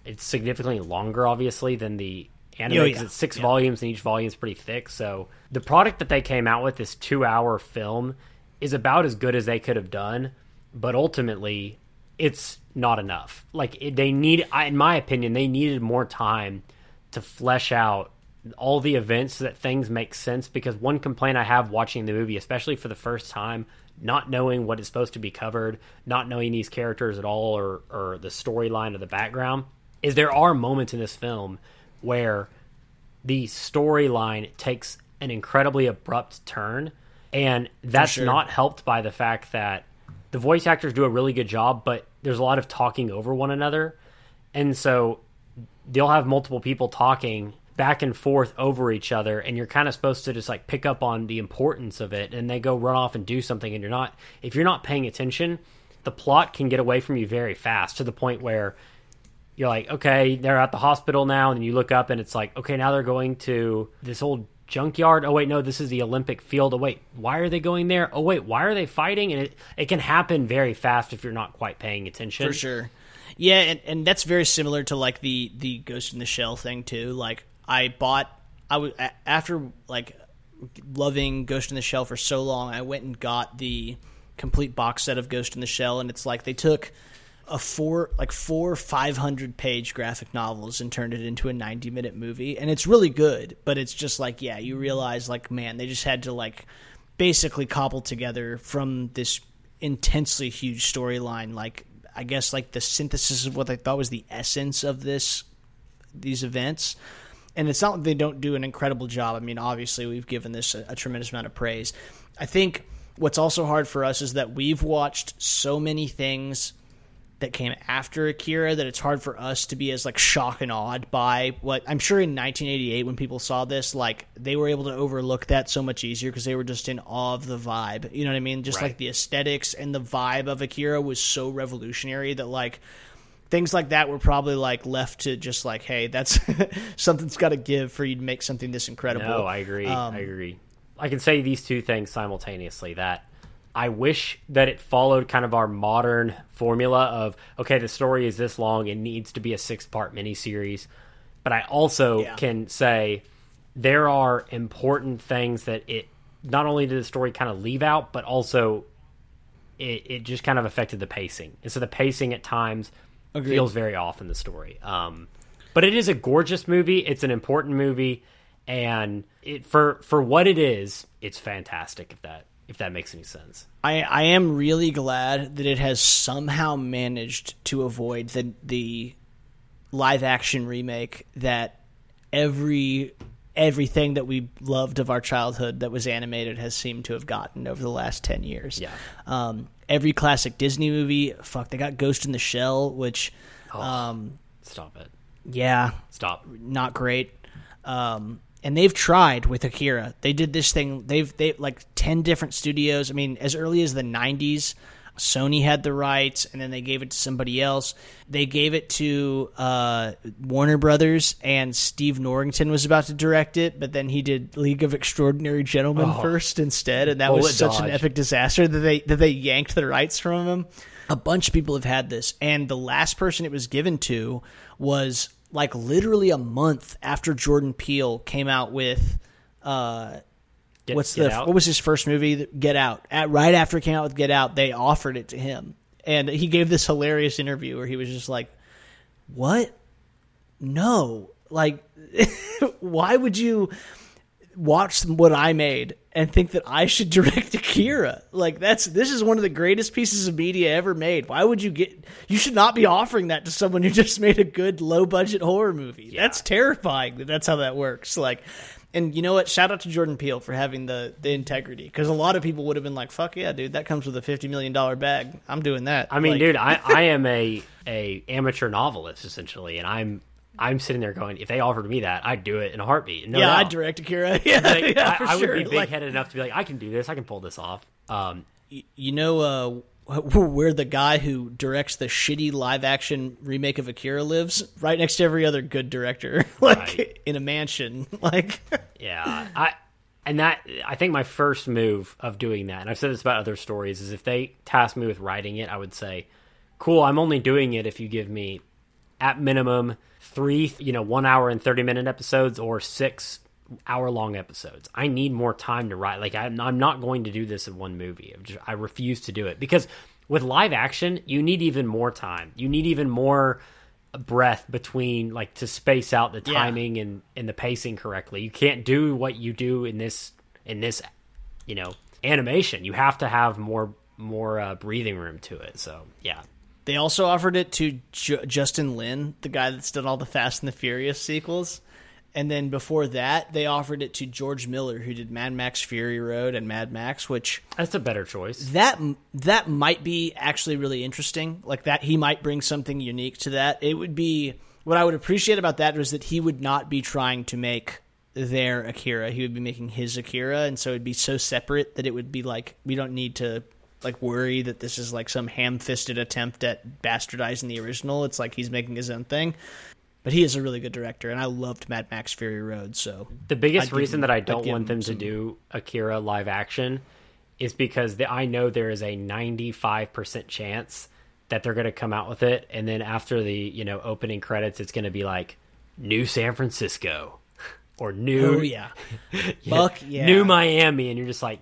It's significantly longer, obviously, than the anime Oh, yeah. it's six Yeah. volumes, and each volume is pretty thick. So the product that they came out with, this two-hour film, is about as good as they could have done, but ultimately, it's not enough. Like it, they need, I- in my opinion, they needed more time to flesh out all the events so that things make sense because one complaint I have watching the movie, especially for the first time, not knowing what is supposed to be covered, not knowing these characters at all or, or the storyline or the background, is there are moments in this film where the storyline takes an incredibly abrupt turn and that's sure. not helped by the fact that the voice actors do a really good job but there's a lot of talking over one another and so they'll have multiple people talking back and forth over each other and you're kind of supposed to just like pick up on the importance of it and they go run off and do something and you're not if you're not paying attention the plot can get away from you very fast to the point where you're like okay they're at the hospital now and you look up and it's like okay now they're going to this old junkyard. Oh wait no this is the olympic field. Oh wait why are they going there? Oh wait why are they fighting? And it, it can happen very fast if you're not quite paying attention. For sure. Yeah, and, and that's very similar to like the the Ghost in the Shell thing too. Like I bought I was after like loving Ghost in the Shell for so long, I went and got the complete box set of Ghost in the Shell, and it's like they took a four like four 500 page graphic novels and turned it into a 90 minute movie. And it's really good but it's just like yeah you realize like man they just had to like basically cobble together from this intensely huge storyline. Like i guess like the synthesis of what they thought was the essence of this these events. And it's not that they don't do an incredible job. I mean obviously we've given this a, a tremendous amount of praise. I think what's also hard for us is that we've watched so many things that came after Akira that it's hard for us to be as like shocked and awed by what I'm sure in 1988 when people saw this like they were able to overlook that so much easier because they were just in awe of the vibe. You know what I mean? Just right. like the aesthetics and the vibe of Akira was so revolutionary that like things like that were probably like left to just like hey that's <laughs> something's got to give for you to make something this incredible. No, I agree. Um, I agree. I can say these two things simultaneously that I wish that it followed kind of our modern formula of okay, the story is this long, it needs to be a six part miniseries. But I also yeah. can say there are important things that it not only did the story kind of leave out, but also it, it just kind of affected the pacing. And so the pacing at times Agreed. feels very off in the story. Um, but it is a gorgeous movie. It's an important movie, and it for for what it is, it's fantastic. If that if that makes any sense. I, I am really glad that it has somehow managed to avoid the the live action remake that every everything that we loved of our childhood that was animated has seemed to have gotten over the last 10 years. Yeah. Um, every classic Disney movie, fuck, they got Ghost in the Shell, which oh, um, stop it. Yeah. Stop. Not great. Um, and they've tried with Akira. They did this thing. They've they like ten different studios. I mean, as early as the '90s, Sony had the rights, and then they gave it to somebody else. They gave it to uh, Warner Brothers, and Steve Norrington was about to direct it, but then he did League of Extraordinary Gentlemen oh, first instead, and that was such dodge. an epic disaster that they that they yanked the rights from him. A bunch of people have had this, and the last person it was given to was like literally a month after Jordan Peele came out with uh, Get, what's Get the out? what was his first movie? Get Out. At, right after it came out with Get Out, they offered it to him, and he gave this hilarious interview where he was just like, "What? No, like, <laughs> why would you?" watch what I made and think that I should direct <laughs> Akira. Like that's this is one of the greatest pieces of media ever made. Why would you get you should not be offering that to someone who <laughs> just made a good low budget horror movie. Yeah. That's terrifying that that's how that works. Like and you know what? Shout out to Jordan Peele for having the the integrity because a lot of people would have been like, "Fuck yeah, dude! That comes with a fifty million dollar bag. I'm doing that." I mean, like, dude, I, I am a a amateur novelist essentially, and I'm I'm sitting there going, if they offered me that, I'd do it in a heartbeat. No yeah, doubt. I'd direct Akira. <laughs> Yeah, like, yeah I, I, would sure. be big headed like, enough to be like, I can do this. I can pull this off. Um, you know, uh, <laughs> where the guy who directs the shitty live action remake of Akira lives, right next to every other good director, <laughs> like right. in a mansion. Like, yeah, I and that I think my first move of doing that, and I've said this about other stories, is if they task me with writing it, I would say, "Cool, I'm only doing it if you give me, at minimum." Three, you know, one hour and 30 minute episodes or six hour long episodes. I need more time to write. Like, I'm, I'm not going to do this in one movie. Just, I refuse to do it because with live action, you need even more time. You need even more breath between, like, to space out the timing yeah. and, and the pacing correctly. You can't do what you do in this, in this, you know, animation. You have to have more, more uh, breathing room to it. So, yeah. They also offered it to J- Justin Lin, the guy that's done all the Fast and the Furious sequels. And then before that, they offered it to George Miller, who did Mad Max Fury Road and Mad Max, which that's a better choice. That that might be actually really interesting. Like that, he might bring something unique to that. It would be what I would appreciate about that was that he would not be trying to make their Akira. He would be making his Akira, and so it'd be so separate that it would be like we don't need to like worry that this is like some ham-fisted attempt at bastardizing the original. It's like he's making his own thing. But he is a really good director, and I loved Mad Max Fury Road. So the biggest reason that I don't want them some... to do Akira live action is because the, I know there is a ninety-five percent chance that they're going to come out with it, and then after the you know opening credits, it's going to be like New San Francisco <laughs> or New Oh yeah, <laughs> Fuck yeah. New Miami, and you're just like,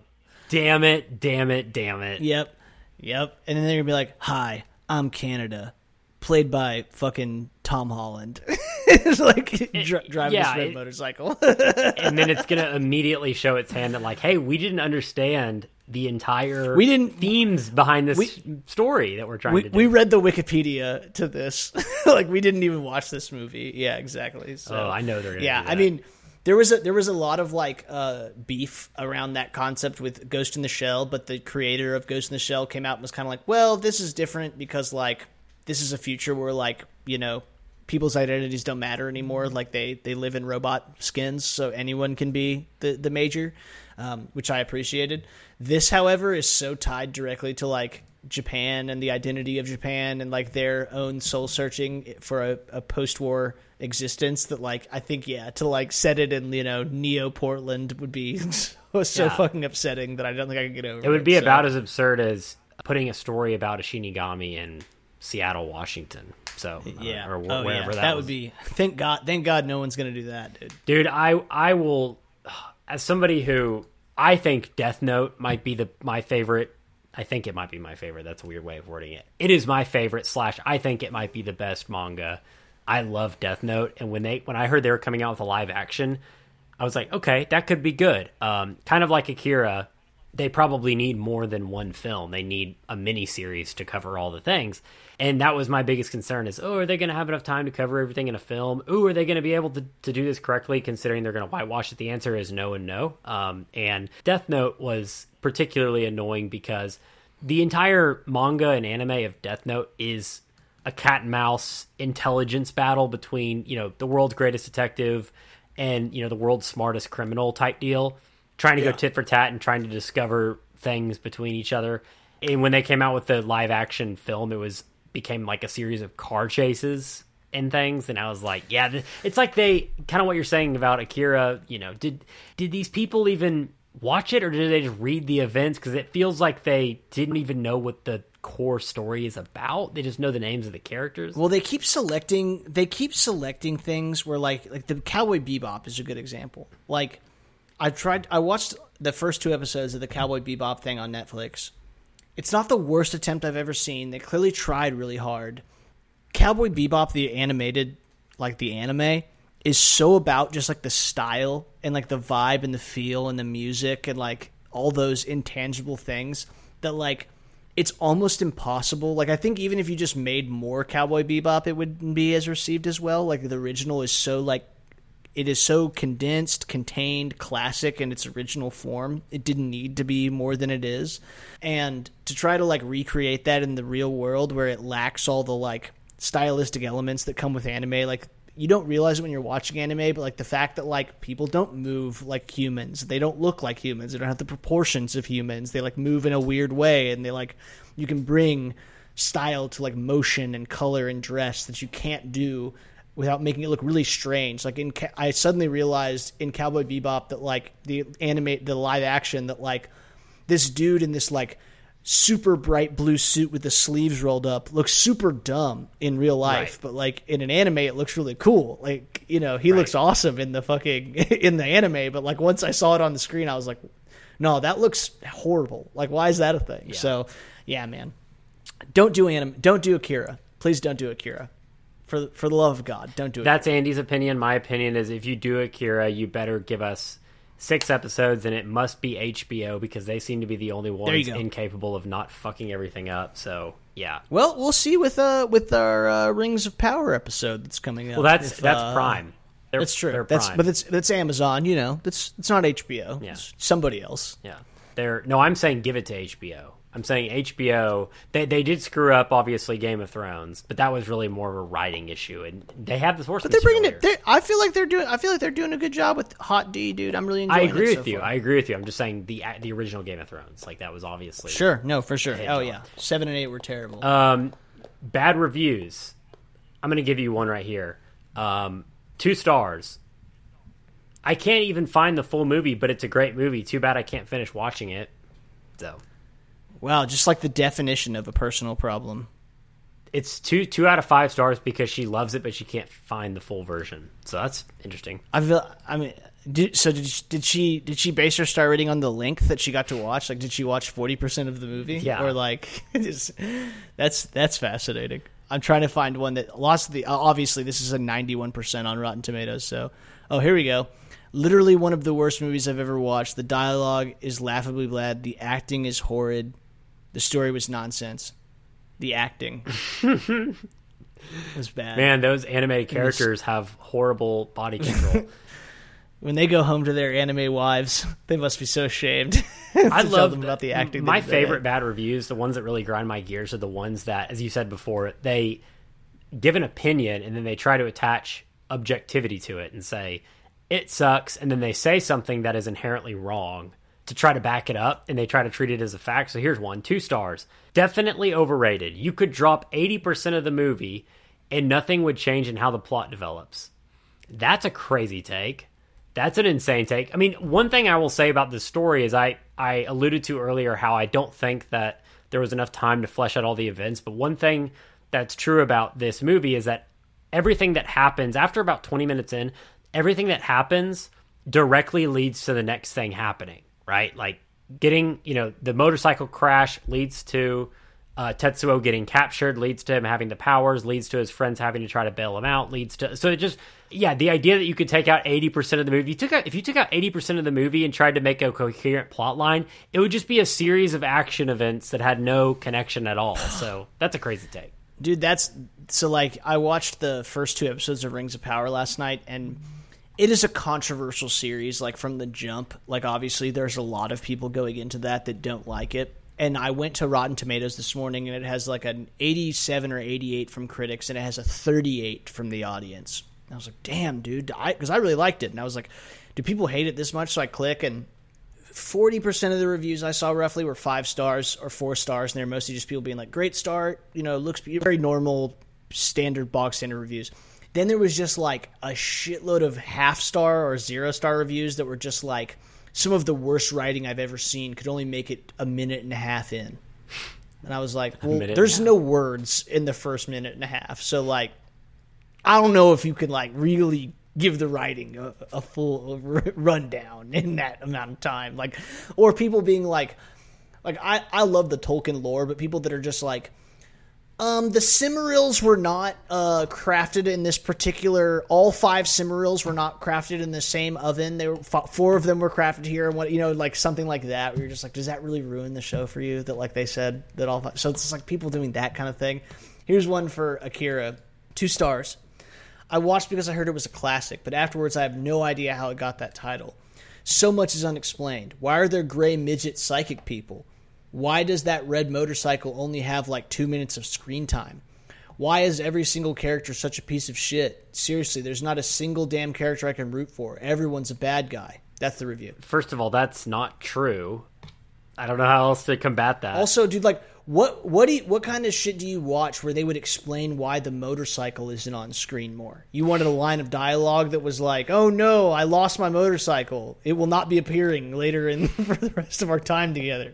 damn it, damn it, damn it. Yep. Yep. And then they're gonna be like, "Hi, I'm Kaneda," played by fucking Tom Holland. <laughs> it's like dri- driving yeah, this red it- motorcycle. <laughs> and then it's to immediately show its hand that like, hey, we didn't understand the entire We didn't- themes behind this we- story that we're trying we to do. we read the Wikipedia to this. <laughs> like we didn't even watch this movie. Yeah, exactly. So oh, I know they're gonna yeah, I mean. There was a there was a lot of like uh, beef around that concept with Ghost in the Shell, but the creator of Ghost in the Shell came out and was kind of like, "Well, this is different because like this is a future where like you know people's identities don't matter anymore. Like they they live in robot skins, so anyone can be the the major, um, which I appreciated. This, however, is so tied directly to like Japan and the identity of Japan and like their own soul searching for a, a post war existence that like I think yeah to like set it in you know Neo Portland would be <laughs> so, so Yeah. fucking upsetting that I don't think I could get over. it would be about as absurd as putting a story about a Shinigami in Seattle, Washington. So uh, yeah or wh- oh, wherever yeah. that, would be thank God thank God no one's gonna do that dude. Dude, I I will as somebody who I think Death Note might be the my favorite. I think it might be my favorite. That's a weird way of wording it. It is my favorite slash. I think it might be the best manga. I love Death Note, and when they when I heard they were coming out with a live action, I was like, okay, that could be good. Um, kind of like Akira, they probably need more than one film. They need a mini series to cover all the things. And that was my biggest concern is, oh, are they going to have enough time to cover everything in a film? Ooh, are they going to be able to, to do this correctly considering they're going to whitewash it? The answer is no and no. Um, and Death Note was particularly annoying because the entire manga and anime of Death Note is a cat and mouse intelligence battle between, you know, the world's greatest detective and, you know, the world's smartest criminal type deal trying to Yeah. go tit for tat and trying to discover things between each other. And when they came out with the live action film, it was became like a series of car chases and things. And I was like, yeah, it's like they kind of what you're saying about Akira. You know, did did these people even watch it or did they just read the events? Because it feels like they didn't even know what the core story is about. They just know the names of the characters. Well, they keep selecting. They keep selecting things where, like, like the Cowboy Bebop is a good example. Like, I've tried. I watched the first two episodes of the Cowboy Bebop thing on Netflix. It's not the worst attempt I've ever seen. They clearly tried really hard. Cowboy Bebop, the animated, like the anime, is so about just like the style and like the vibe and the feel and the music and like all those intangible things that like it's almost impossible. Like I think even if you just made more Cowboy Bebop, it wouldn't be as received as well. Like the original is so like it is so condensed, contained, classic in its original form. It didn't need to be more than it is. And to try to like recreate that in the real world where it lacks all the like stylistic elements that come with anime, like you don't realize it when you're watching anime, but like the fact that like people don't move like humans, they don't look like humans, they don't have the proportions of humans, they like move in a weird way, and they like you can bring style to like motion and color and dress that you can't do without making it look really strange. Like in, I suddenly realized in Cowboy Bebop that like the animate the live action that like this dude in this like super bright blue suit with the sleeves rolled up looks super dumb in real life, Right. but like in an anime it looks really cool. Like you know he looks awesome in the fucking <laughs> in the anime, but like once I saw it on the screen, I was like, no, that looks horrible. Like why is that a thing? So yeah, man, don't do anime. don't do Akira. Please don't do Akira. For for the love of God, don't do it. That's Andy's opinion. My opinion is if you do Akira, you better give us six episodes, and it must be HBO because they seem to be the only you ones go. incapable of not fucking everything up. So yeah, Well, we'll see with uh with our uh, Rings of Power episode that's coming up. well that's If, that's uh, Prime. They're, That's true. They're That's but it's that's Amazon. You know, that's it's not HBO. Yeah. It's somebody else. yeah. They're no. I'm saying give it to HBO. I'm saying HBO. They they did screw up obviously Game of Thrones, but that was really more of a writing issue, and they have the source. But they're bringing it. They, I feel like they're doing. I feel like they're doing a good job with Hot D, dude. I'm really. I agree it with so you. far. I agree with you. I'm just saying the the original Game of Thrones, like that was obviously Sure. No, for sure. Oh yeah, seven and eight were terrible. Um, bad reviews. I'm going to give you one right here. Um, two stars. I can't even find the full movie, but it's a great movie. Too bad I can't finish watching it. So wow, just like the definition of a personal problem. it's two two out of five stars because she loves it, but she can't find the full version. So that's interesting. I feel. I mean, did, so did she, did she did she base her star rating on the length that she got to watch? Like, did she watch forty percent of the movie? Yeah. Or like, <laughs> just, that's that's fascinating. I'm trying to find one that lost the. Obviously, this is a ninety one percent on Rotten Tomatoes. So, oh, here we go. Literally one of the worst movies I've ever watched. The dialogue is laughably bad. The acting is horrid. The story was nonsense. The acting was bad. Man, those animated characters have horrible body <laughs> control. when they go home to their anime wives, <laughs> they must be so ashamed. <laughs> I love them about the acting. My favorite bad reviews, the ones that really grind my gears, are the ones that, as you said before, they give an opinion and then they try to attach objectivity to it and say it sucks, and then they say something that is inherently wrong to try to back it up, and they try to treat it as a fact. So here's one: two stars, definitely overrated. You could drop eighty percent of the movie, and nothing would change in how the plot develops. That's a crazy take. That's an insane take. I mean, one thing I will say about this story is I I alluded to earlier how I don't think that there was enough time to flesh out all the events, but one thing that's true about this movie is that everything that happens after about 20 minutes in, everything that happens directly leads to the next thing happening, right? Like getting, you know, the motorcycle crash leads to uh, Tetsuo getting captured, leads to him having the powers, leads to his friends having to try to bail him out, leads to so it just yeah, the idea that you could take out eighty percent of the movie, you took out if you took out eighty percent of the movie and tried to make a coherent plot line, it would just be a series of action events that had no connection at all. So that's a crazy take. dude that's so like i watched the first two episodes of rings of power last night and it is a controversial series like from the jump. Like obviously there's a lot of people going into that that don't like it. And i went to rotten tomatoes this morning and it has like an 87 or 88 from critics and it has a 38 from the audience. And i was like damn dude because I, really liked it. And i was like do people hate it this much? So i click and 40% of the reviews I saw roughly were five stars or four stars, and they're mostly just people being like, great start, you know, looks very normal, standard box standard reviews. Then there was just like a shitload of half star or zero star reviews that were just like some of the worst writing I've ever seen could only make it a minute and a half in. And I was like, well, there's no words in the first minute and a half. So, like, I don't know if you can like really give the writing a, a full rundown <laughs> in that amount of time. Like, or people being like, like I I love the Tolkien lore, but people that are just like, um, the Silmarils were not uh, crafted in this particular. All five Silmarils were not crafted in the same oven. They were four of them were crafted here, and what you know, like something like that. Where you're just like, does that really ruin the show for you? That like they said that all. Five, so it's like people doing that kind of thing. Here's one for Akira, two stars. I watched because I heard it was a classic, but afterwards I have no idea how it got that title. So much is unexplained. Why are there gray midget psychic people? Why does that red motorcycle only have like two minutes of screen time? Why is every single character such a piece of shit? Seriously, there's not a single damn character I can root for. Everyone's a bad guy. That's the review. First of all, that's not true. I don't know how else to combat that. Also, dude, like, what what do you, what kind of shit do you watch where they would explain why the motorcycle isn't on screen more? You wanted a line of dialogue that was like, "Oh no, I lost my motorcycle. It will not be appearing later in <laughs> for the rest of our time together."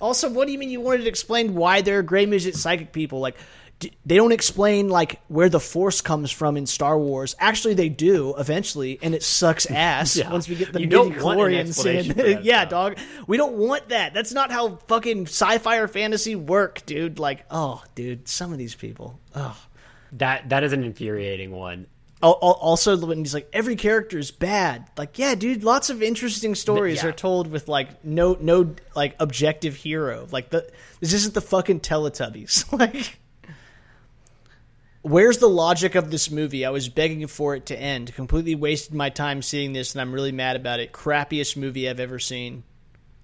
Also, what do you mean you wanted to explain why there are gray midget psychic people? Like, d- they don't explain like where the force comes from in Star Wars. Actually, they do eventually, and it sucks <laughs> ass Yeah. once we get the You don't want midi-chlorians <laughs> in. yeah, stuff. dog. We don't want that. That's not how fucking sci-fi or fantasy work, dude. Like, oh, dude, some of these people. Oh. that that is an infuriating one. Al- al- Also, when he's like, every character is bad. Like, yeah, dude, lots of interesting stories Yeah. are told with like no, no, like objective hero. Like the this isn't the fucking Teletubbies. <laughs> like, where's the logic of this movie? I was begging for it to end. Completely wasted my time seeing this, and I'm really mad about it. Crappiest movie I've ever seen.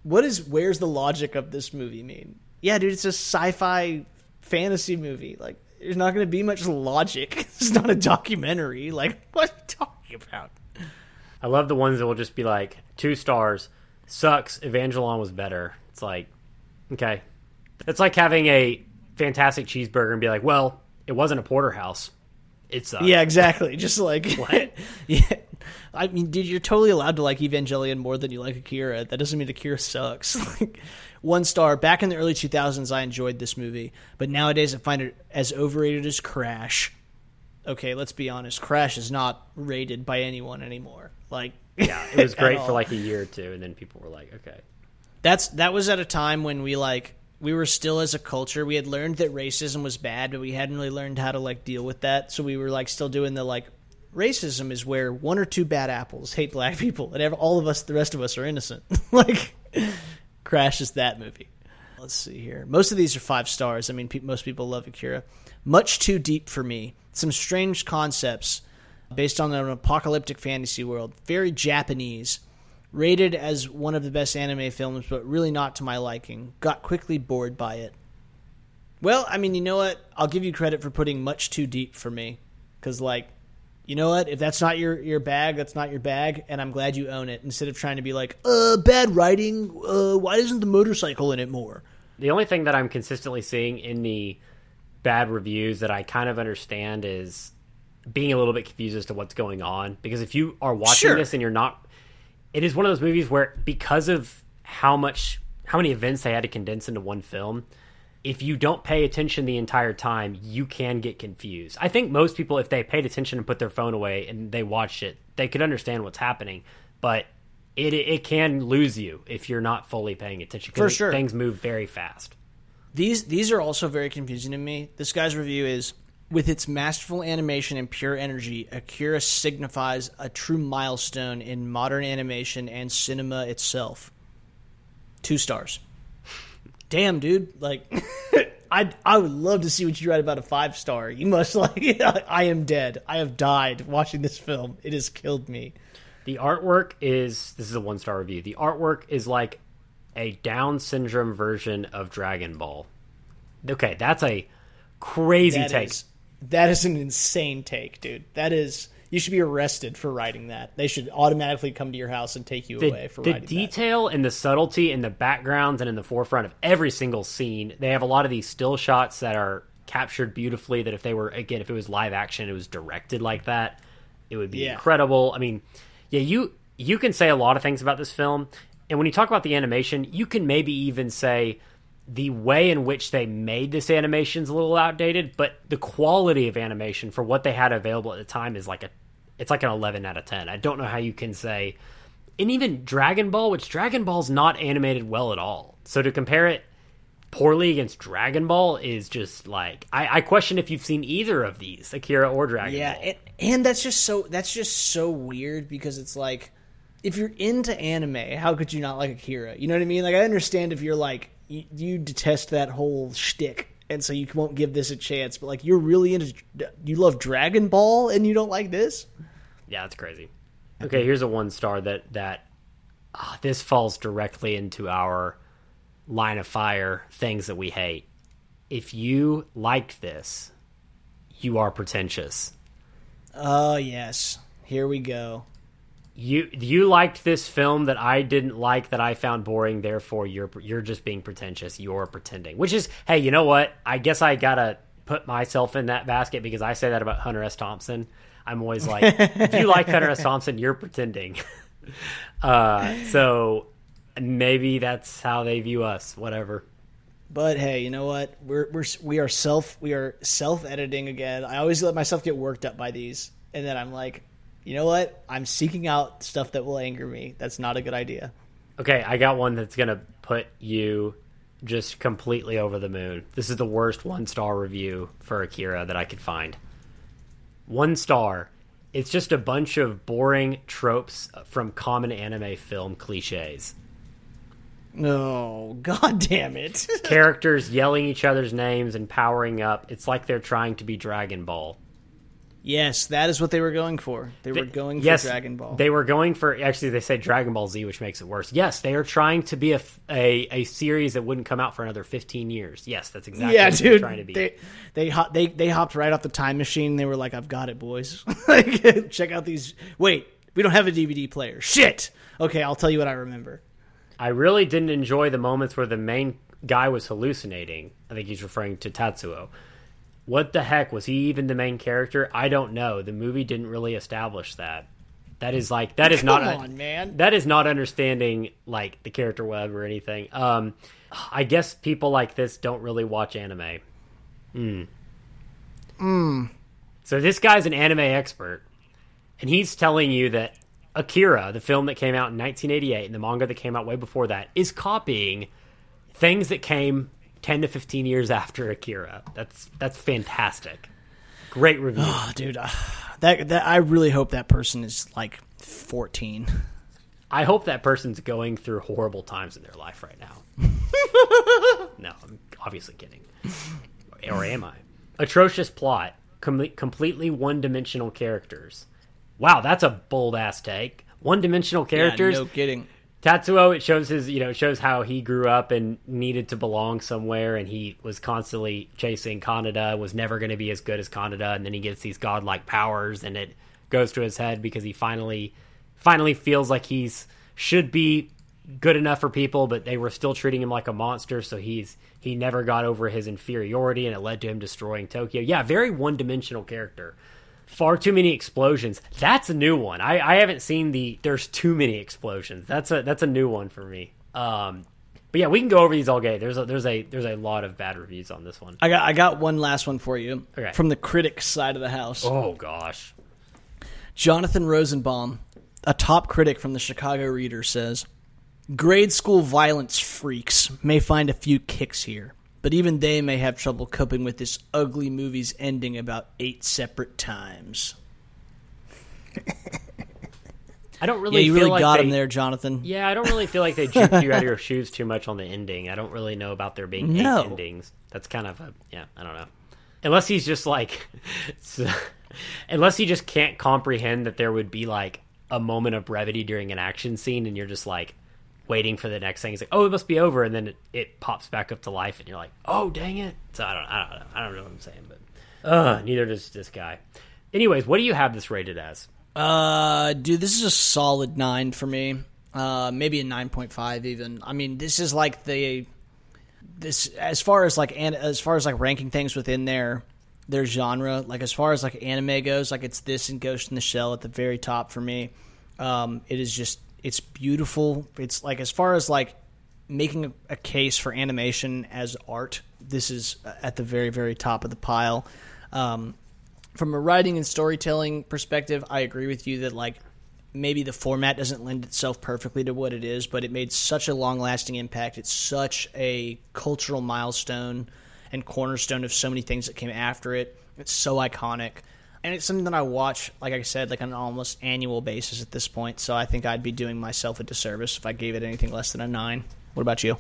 What is where's the logic of this movie mean? Yeah, dude, it's a sci-fi fantasy movie. Like, there's not going to be much logic. <laughs> It's not a documentary. Like, what are you talking about? I love the ones that will just be like two stars. Sucks. Evangelion was better. It's like, okay, it's like having a fantastic cheeseburger and be like, well, it wasn't a porterhouse. It sucks. Yeah, exactly. <laughs> Just like What? <laughs> yeah. I mean, dude, you're totally allowed to like Evangelion more than you like Akira. That doesn't mean Akira sucks. like, one star. Back in the early 2000s, I enjoyed this movie, but nowadays I find it as overrated as Crash. Okay, let's be honest. Crash is not rated by anyone anymore. Like, Yeah, it was <laughs> great for like a year or two, and then people were like, okay. That's that was at a time when we like we were still as a culture we had learned that racism was bad, but we hadn't really learned how to like deal with that. So we were like still doing the like racism is where one or two bad apples hate black people, and all of us, the rest of us, are innocent. <laughs> like Crash is that movie. Let's see here. Most of these are five stars. I mean, pe- most people love Akira. Much too deep for me. Some strange concepts based on an apocalyptic fantasy world. Very Japanese. Rated as one of the best anime films, but really not to my liking. Got quickly bored by it. Well, I mean, you know what? I'll give you credit for putting much too deep for me. Because, like, you know what? If that's not your, your bag, that's not your bag, and I'm glad you own it. Instead of trying to be like, uh, bad writing, uh, why isn't the motorcycle in it more? The only thing that I'm consistently seeing in the bad reviews that I kind of understand is being a little bit confused as to what's going on. Because if you are watching Sure. this and you're not, it is one of those movies where because of how much, how many events they had to condense into one film, if you don't pay attention the entire time, you can get confused. I think most people, if they paid attention and put their phone away and they watched it, they could understand what's happening. But it it can lose you if you're not fully paying attention. For sure. things move very fast. These these are also very confusing to me. This guy's review is with its masterful animation and pure energy, Akira signifies a true milestone in modern animation and cinema itself. Two stars. Damn, dude! Like, <laughs> I I would love to see what you write about a five star. You must <laughs> like. I am dead. I have died watching this film. It has killed me. The artwork is this is a one star review. The artwork is like a Down syndrome version of Dragon Ball. Okay, that's a crazy That take. is that is an insane take, dude. That is you should be arrested for writing that. They should automatically come to your house and take you the, away for the writing that. detail and the subtlety in the backgrounds and in the forefront of every single scene. They have a lot of these still shots that are captured beautifully. That if they were again, if it was live action, it was directed like that, it would be Yeah. incredible. I mean, yeah, you you can say a lot of things about this film, and when you talk about the animation, you can maybe even say the way in which they made this animation is a little outdated, but the quality of animation for what they had available at the time is like a it's like an 11 out of 10. I don't know how you can say and even Dragon Ball, which Dragon Ball's not animated well at all. So to compare it poorly against Dragon Ball is just like I, I question if you've seen either of these, Akira or Dragon yeah, Ball. and, and that's just so that's just so weird because it's like if you're into anime, how could you not like Akira? You know what I mean? Like I understand if you're like you, you detest that whole shtick. And so you won't give this a chance, but like you're really into, you love Dragon Ball and you don't like this. Yeah, that's crazy. Okay, here's a one star that that ah, this falls directly into our line of fire things that we hate. If you like this, you are pretentious. Oh yes, here we go. You you liked this film that I didn't like that I found boring. Therefore, you're you're just being pretentious. You're pretending. Which is, hey, you know what? I guess I gotta put myself in that basket because I say that about Hunter S. Thompson. I'm always like, if you like Hunter S. Thompson, you're pretending. <laughs> uh, so maybe that's how they view us. Whatever. But hey, you know what? We're we're we are self we are self editing again. I always let myself get worked up by these, and then I'm like, you know what? I'm seeking out stuff that will anger me. That's not a good idea. Okay, I got one that's gonna put you just completely over the moon. This is the worst one star review for Akira that I could find. One star. It's just a bunch of boring tropes from common anime film cliches. No, god damn it! <laughs> Characters yelling each other's names and powering up. It's like they're trying to be Dragon Ball. Yes, that is what they were going for. They were going for Dragon Ball. They were going for actually they say Dragon Ball Z, which makes it worse. Yes, they are trying to be a a series that wouldn't come out for another fifteen years. Yes, that's exactly yeah, what they're trying to be. They they they they hopped right off the time machine. They were like, "I've got it, boys. <laughs> like, <laughs> check out these. Wait, we don't have a DVD player. Shit. Okay, I'll tell you what I remember. I really didn't enjoy the moments where the main guy was hallucinating. I think he's referring to Tetsuo. What the heck was he even the main character? I don't know. The movie didn't really establish that. That is like that is not Come on, man. that is not understanding like the character web or anything. Um, I guess people like this don't really watch anime. Hmm. So this guy's an anime expert, and he's telling you that Akira, the film that came out in 1988 and the manga that came out way before that, is copying things that came 10 to 15 years after Akira. That's that's fantastic. Great review. Oh, dude, uh, that that I really hope that person is like 14. I hope that person's going through horrible times in their life right now. <laughs> no, I'm obviously kidding. Or am I? Atrocious plot, com- completely one-dimensional characters. Wow, that's a bold ass take. One-dimensional characters. Yeah, no kidding. Tetsuo, it shows his, you know, shows how he grew up and needed to belong somewhere, and he was constantly chasing Kaneda, was never going to be as good as Kaneda, and then he gets these godlike powers, and it goes to his head because he finally, finally feels like he's should be good enough for people, but they were still treating him like a monster, so he's he never got over his inferiority, and it led to him destroying Tokyo. Yeah, very one dimensional character far too many explosions. That's a new one. I, I haven't seen the there's too many explosions. That's a that's a new one for me. Um, but yeah, we can go over these all day. There's a there's a there's a lot of bad reviews on this one. I got I got one last one for you Okay. from the critics side of the house. Oh gosh, Jonathan Rosenbaum, a top critic from the Chicago Reader, says grade school violence freaks may find a few kicks here, but even they may have trouble coping with this ugly movie's ending about eight separate times. <laughs> I don't really. Yeah, you feel really like got they, him there, Jonathan. Yeah, I don't really feel like they juked you out of your <laughs> shoes too much on the ending. I don't really know about there being No. eight endings. That's kind of a yeah. I don't know. Unless he's just like, <laughs> unless he just can't comprehend that there would be like a moment of brevity during an action scene, and you're just like waiting for the next thing. It's like, oh, it must be over, and then it, it pops back up to life, and you're like, oh, dang it. So I don't, I don't know. I don't know what I'm saying, but uh, neither does this guy. Anyways, what do you have this rated as? Uh, dude, this is a solid nine for me. Uh, maybe a nine point five even. I mean, this is like the this as far as like and as far as like ranking things within their their genre. Like as far as like anime goes, like it's this and Ghost in the Shell at the very top for me. Um, it is just it's beautiful. It's like as far as like making a, a case for animation as art, this is at the very very top of the pile. Um, from a writing and storytelling perspective, I agree with you that like maybe the format doesn't lend itself perfectly to what it is, but it made such a long lasting impact. It's such a cultural milestone and cornerstone of so many things that came after it. It's so iconic. And it's something that I watch, like I said, like on an almost annual basis at this point. So I think I'd be doing myself a disservice if I gave it anything less than a nine. What about you?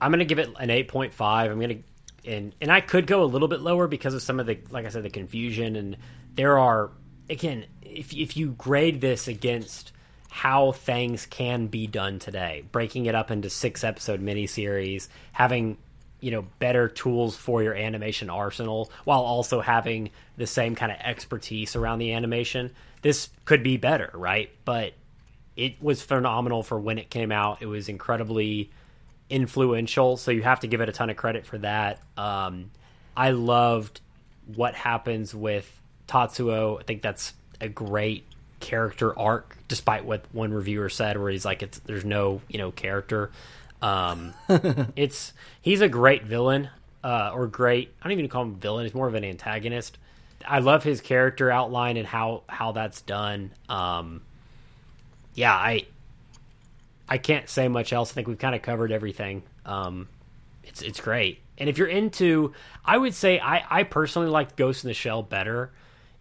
I'm gonna give it an eight point five. I'm gonna and and I could go a little bit lower because of some of the like I said the confusion and there are again if if you grade this against how things can be done today, breaking it up into six episode miniseries, having you know better tools for your animation arsenal while also having the same kind of expertise around the animation, this could be better, right? But it was phenomenal for when it came out. It was incredibly influential, so you have to give it a ton of credit for that. Um, I loved what happens with Tetsuo. I think that's a great character arc, despite what one reviewer said, where he's like, "It's there's no you know character." Um, <laughs> it's he's a great villain, uh, or great. I don't even call him villain. He's more of an antagonist. I love his character outline and how how that's done. Um, yeah, I I can't say much else. I think we've kind of covered everything. Um, it's it's great. And if you're into, I would say I I personally liked Ghost in the Shell better.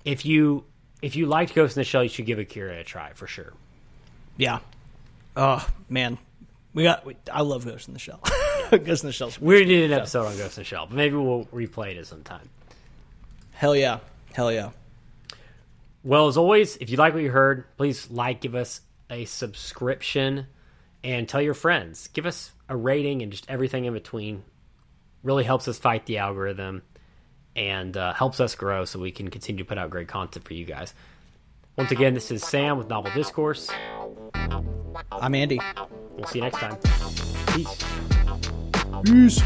If you if you liked Ghost in the Shell, you should give Akira a try for sure. Yeah. Oh man, we got. We, I love Ghost in the Shell. <laughs> Ghost in the Shell. We already did an episode on Ghost in the Shell, but maybe we'll replay it at some time. Hell yeah. Hell yeah. Well, as always, if you like what you heard, please like, give us a subscription, and tell your friends. Give us a rating and just everything in between. Really helps us fight the algorithm and uh, helps us grow so we can continue to put out great content for you guys. Once again, this is Sam with Novel Discourse. I'm Andy. We'll see you next time. Peace. Peace.